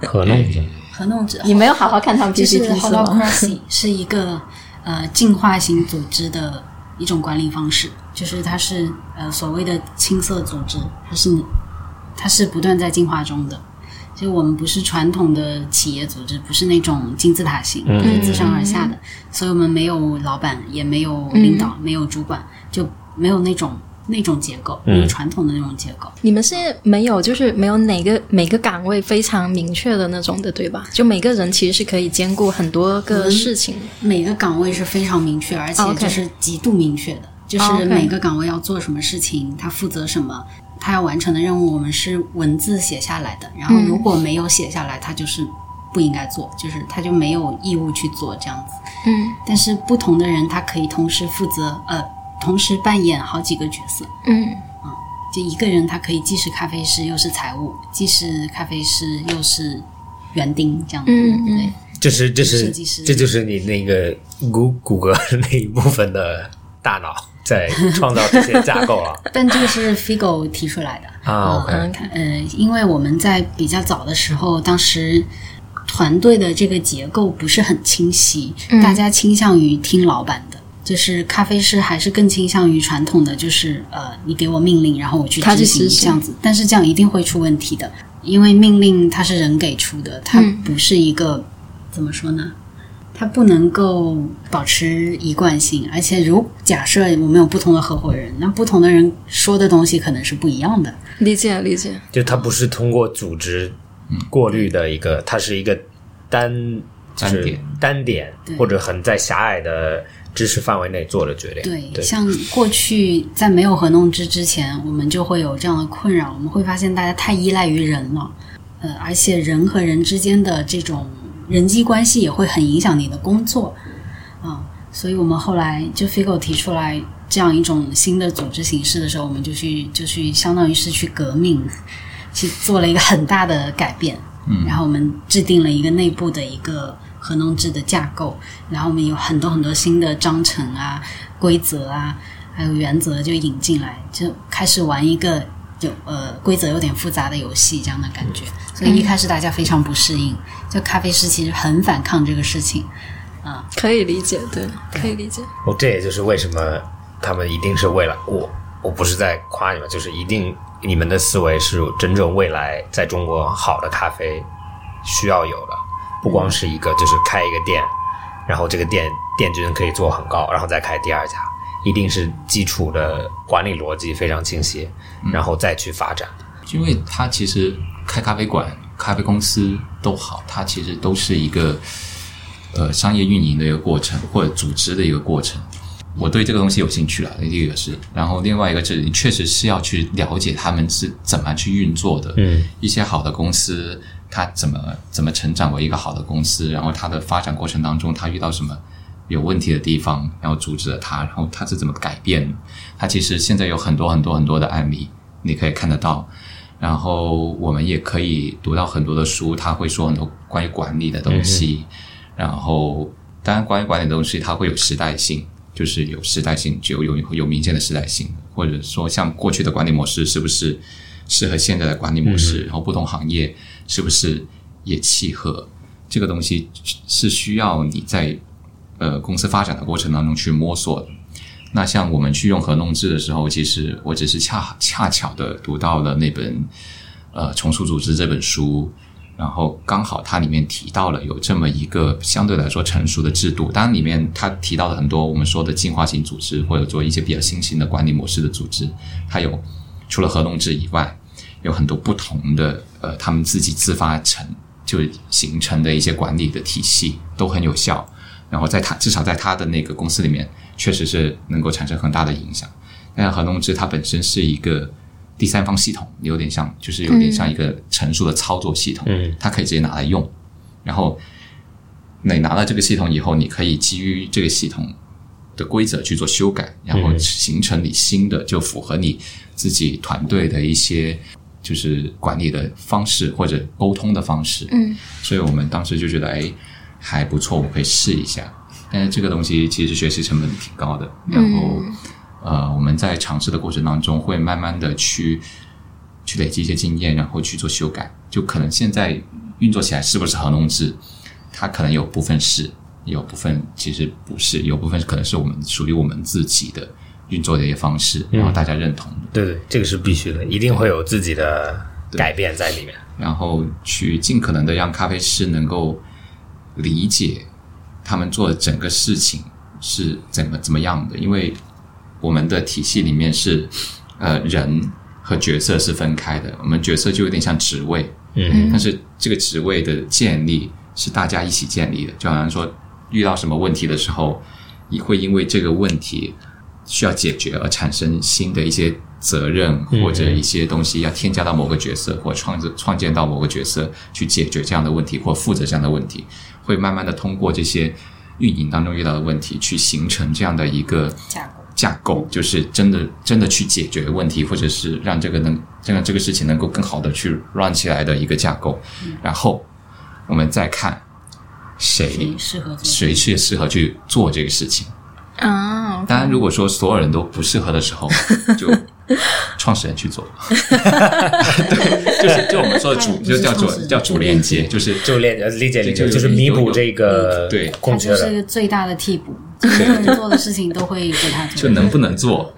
合弄制合弄制，你没有好好看他们就是 PPT 是吗？Holacracy 是一个呃进化型组织的一种管理方式，就是它是呃所谓的青色组织，它是它是不断在进化中的。就我们不是传统的企业组织，不是那种金字塔型，就是自上而下的，所以我们没有老板，也没有领导，没有主管，就没有那种那种结构，那个传统的那种结构。你们是没有，就是没有哪个每个岗位非常明确的那种的，对吧？就每个人其实是可以兼顾很多个事情。每个岗位是非常明确，而且就是极度明确的，就是每个岗位要做什么事情，他负责什么，他要完成的任务，我们是文字写下来的。然后如果没有写下来，他就是不应该做，就是他就没有义务去做这样子。嗯但是不同的人，他可以同时负责，呃，同时扮演好几个角色。嗯啊就一个人，他可以既是咖啡师，又是财务，既是咖啡师，又是园丁，这样子。嗯嗯对，这是这是设计师这就是你那个骨骨骼那一部分的大脑在创造这些架构啊 但这个是 Figo 提出来的。啊，OK，嗯呃，因为我们在比较早的时候，当时团队的这个结构不是很清晰，嗯大家倾向于听老板的。就是咖啡师还是更倾向于传统的，就是呃，你给我命令，然后我去执行这样子。但是这样一定会出问题的，因为命令它是人给出的，它嗯不是一个、怎么说呢？它不能够保持一贯性，而且如假设我们有不同的合伙人，那不同的人说的东西可能是不一样的。理解理解。就它不是通过组织过滤的一个，它是一个单就是单点单点或者很在狭隘的知识范围内做的决定。对，对，像过去在没有合同制之前，我们就会有这样的困扰，我们会发现大家太依赖于人了，呃，而且人和人之间的这种人际关系也会很影响你的工作，啊、所以我们后来就 Figo 提出来这样一种新的组织形式的时候，我们就去就去相当于是去革命，去做了一个很大的改变，嗯，然后我们制定了一个内部的一个合农制的架构，然后我们有很多很多新的章程啊、规则啊，还有原则就引进来，就开始玩一个有呃规则有点复杂的游戏这样的感觉。所以一开始大家非常不适应，就咖啡师其实很反抗这个事情。可以理解，对，可以理解。哦，这也就是为什么他们一定是为了我，我不是在夸你们，就是一定你们的思维是真正未来在中国好的咖啡需要有的，不光是一个就是开一个店，然后这个店店均可以做很高，然后再开第二家，一定是基础的管理逻辑非常清晰，然后再去发展。因为它其实开咖啡馆、咖啡公司都好，它其实都是一个呃商业运营的一个过程，或者组织的一个过程。我对这个东西有兴趣了，第一个是，然后另外一个是你确实是要去了解他们是怎么去运作的。嗯，一些好的公司，它怎么怎么成长为一个好的公司，然后它的发展过程当中，它遇到什么有问题的地方，然后阻止了它，然后它是怎么改变。它其实现在有很多很多很多的案例，你可以看得到。然后我们也可以读到很多的书，他会说很多关于管理的东西。然后，当然，关于管理的东西，它会有时代性，就是有时代性，就有有有明显的时代性，或者说像过去的管理模式是不是适合现在的管理模式，然后不同行业是不是也契合，这个东西是需要你在呃公司发展的过程当中去摸索的。那像我们去用合同制的时候，其实我只是恰恰巧的读到了那本呃《重塑组织》这本书，然后刚好它里面提到了有这么一个相对来说成熟的制度。当然，里面它提到了很多我们说的进化型组织，或者做一些比较新型的管理模式的组织，它有除了合同制以外，有很多不同的呃，他们自己自发成就形成的一些管理的体系都很有效。然后在他至少在他的那个公司里面，确实是能够产生很大的影响。但是合弄制它本身是一个第三方系统，有点像，就是有点像一个成熟的操作系统，嗯，它可以直接拿来用。然后你拿了这个系统以后，你可以基于这个系统的规则去做修改，然后形成你新的就符合你自己团队的一些就是管理的方式或者沟通的方式。嗯，所以我们当时就觉得，哎，还不错，我可以试一下。但是这个东西其实学习成本挺高的，然后、呃，我们在尝试的过程当中会慢慢的去去累积一些经验，然后去做修改。就可能现在运作起来是不是合同制，它可能有部分是，有部分其实不是，有部分可能是我们属于我们自己的运作的一些方式，然后大家认同的。对对，这个是必须的，一定会有自己的改变在里面。然后去尽可能的让咖啡师能够理解他们做的整个事情是怎么怎么样的，因为我们的体系里面是呃人和角色是分开的，我们角色就有点像职位，嗯但是这个职位的建立是大家一起建立的，就好像说遇到什么问题的时候，你会因为这个问题需要解决而产生新的一些责任或者一些东西要添加到某个角色或创造创建到某个角色去解决这样的问题或负责这样的问题，会慢慢的通过这些运营当中遇到的问题去形成这样的一个架构。架构，就是真的真的去解决问题，或者是让这个能让这个事情能够更好的去 run 起来的一个架构。然后我们再看谁谁适合？谁是适合去做这个事情。啊，当然，如果说所有人都不适合的时候，就创始人去做。对，就是就我们说的主，就叫做叫主链接，就是就链呃理解理解，就是弥补这个对他空缺的。就是最大的替补，就没有人做的事情都会给他做。就能不能做，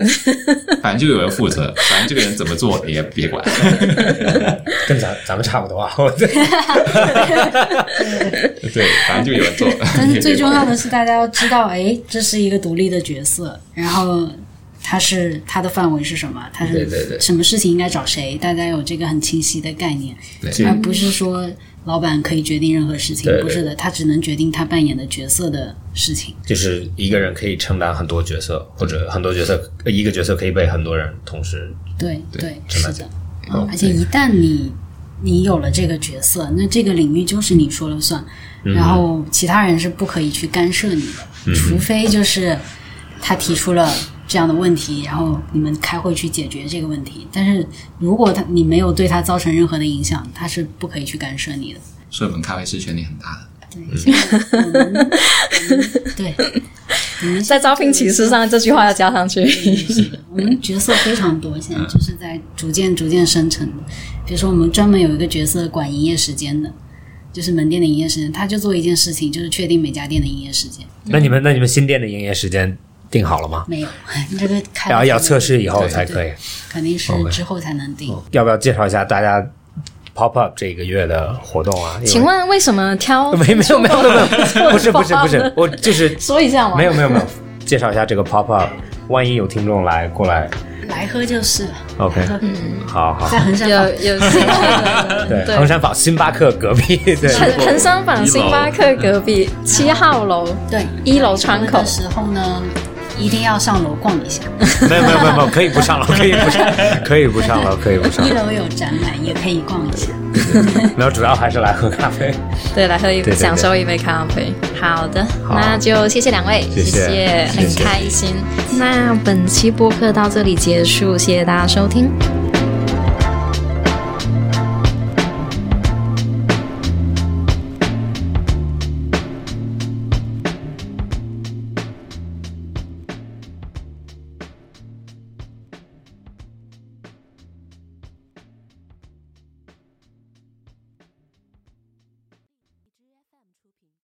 反正就有人负责，反正这个人怎么做也别管。跟咱咱们差不多啊。对 对，反正就有人做。但是最重要的是，大家要知道，哎，这是一个独立的角色，然后他是他的范围是什么，他是什么事情应该找谁，大家有这个很清晰的概念，对。而不是说老板可以决定任何事情不是的，他只能决定他扮演的角色的事情。就是一个人可以承担很多角色，或者很多角色，呃一个角色可以被很多人同时。对对，是的。而且一旦你你有了这个角色，那这个领域就是你说了算，然后其他人是不可以去干涉你的，除非就是他提出了这样的问题，然后你们开会去解决这个问题。但是如果他你没有对他造成任何的影响，他是不可以去干涉你的。所以我们咖啡师权力很大的。对，对。我们 在招聘启事上这句话要加上去。我们角色非常多，现在就是在逐渐逐渐生成。比如说，我们专门有一个角色管营业时间的，就是门店的营业时间，他就做一件事情，就是确定每家店的营业时间。那你们那你们新店的营业时间定好了吗？没有，你这个开然后要测试以后才可以。肯定是之后才能定。要不要介绍一下大家 pop up 这个月的活动啊？请问为什么挑？没没有没有没有，不是不是不是，我就是说一下嘛。没有没有没有，介绍一下这个 pop up，万一有听众来过来来喝就是了。，OK，嗯，好好在衡山有坊有 对，衡山坊星巴克隔壁，对，衡衡山坊星巴克隔壁七号楼，对一楼窗口的时候呢，一定要上楼逛一下。没有没有没有没有，可以不上楼，可以不上，可以不上楼，可以不上一。楼有展览，也可以逛一下。然后，主要还是来喝咖啡。对，来喝一对对享受一杯咖啡。好的，那就谢谢两位，谢谢很开心。那本期播客到这里结束，谢谢大家收听。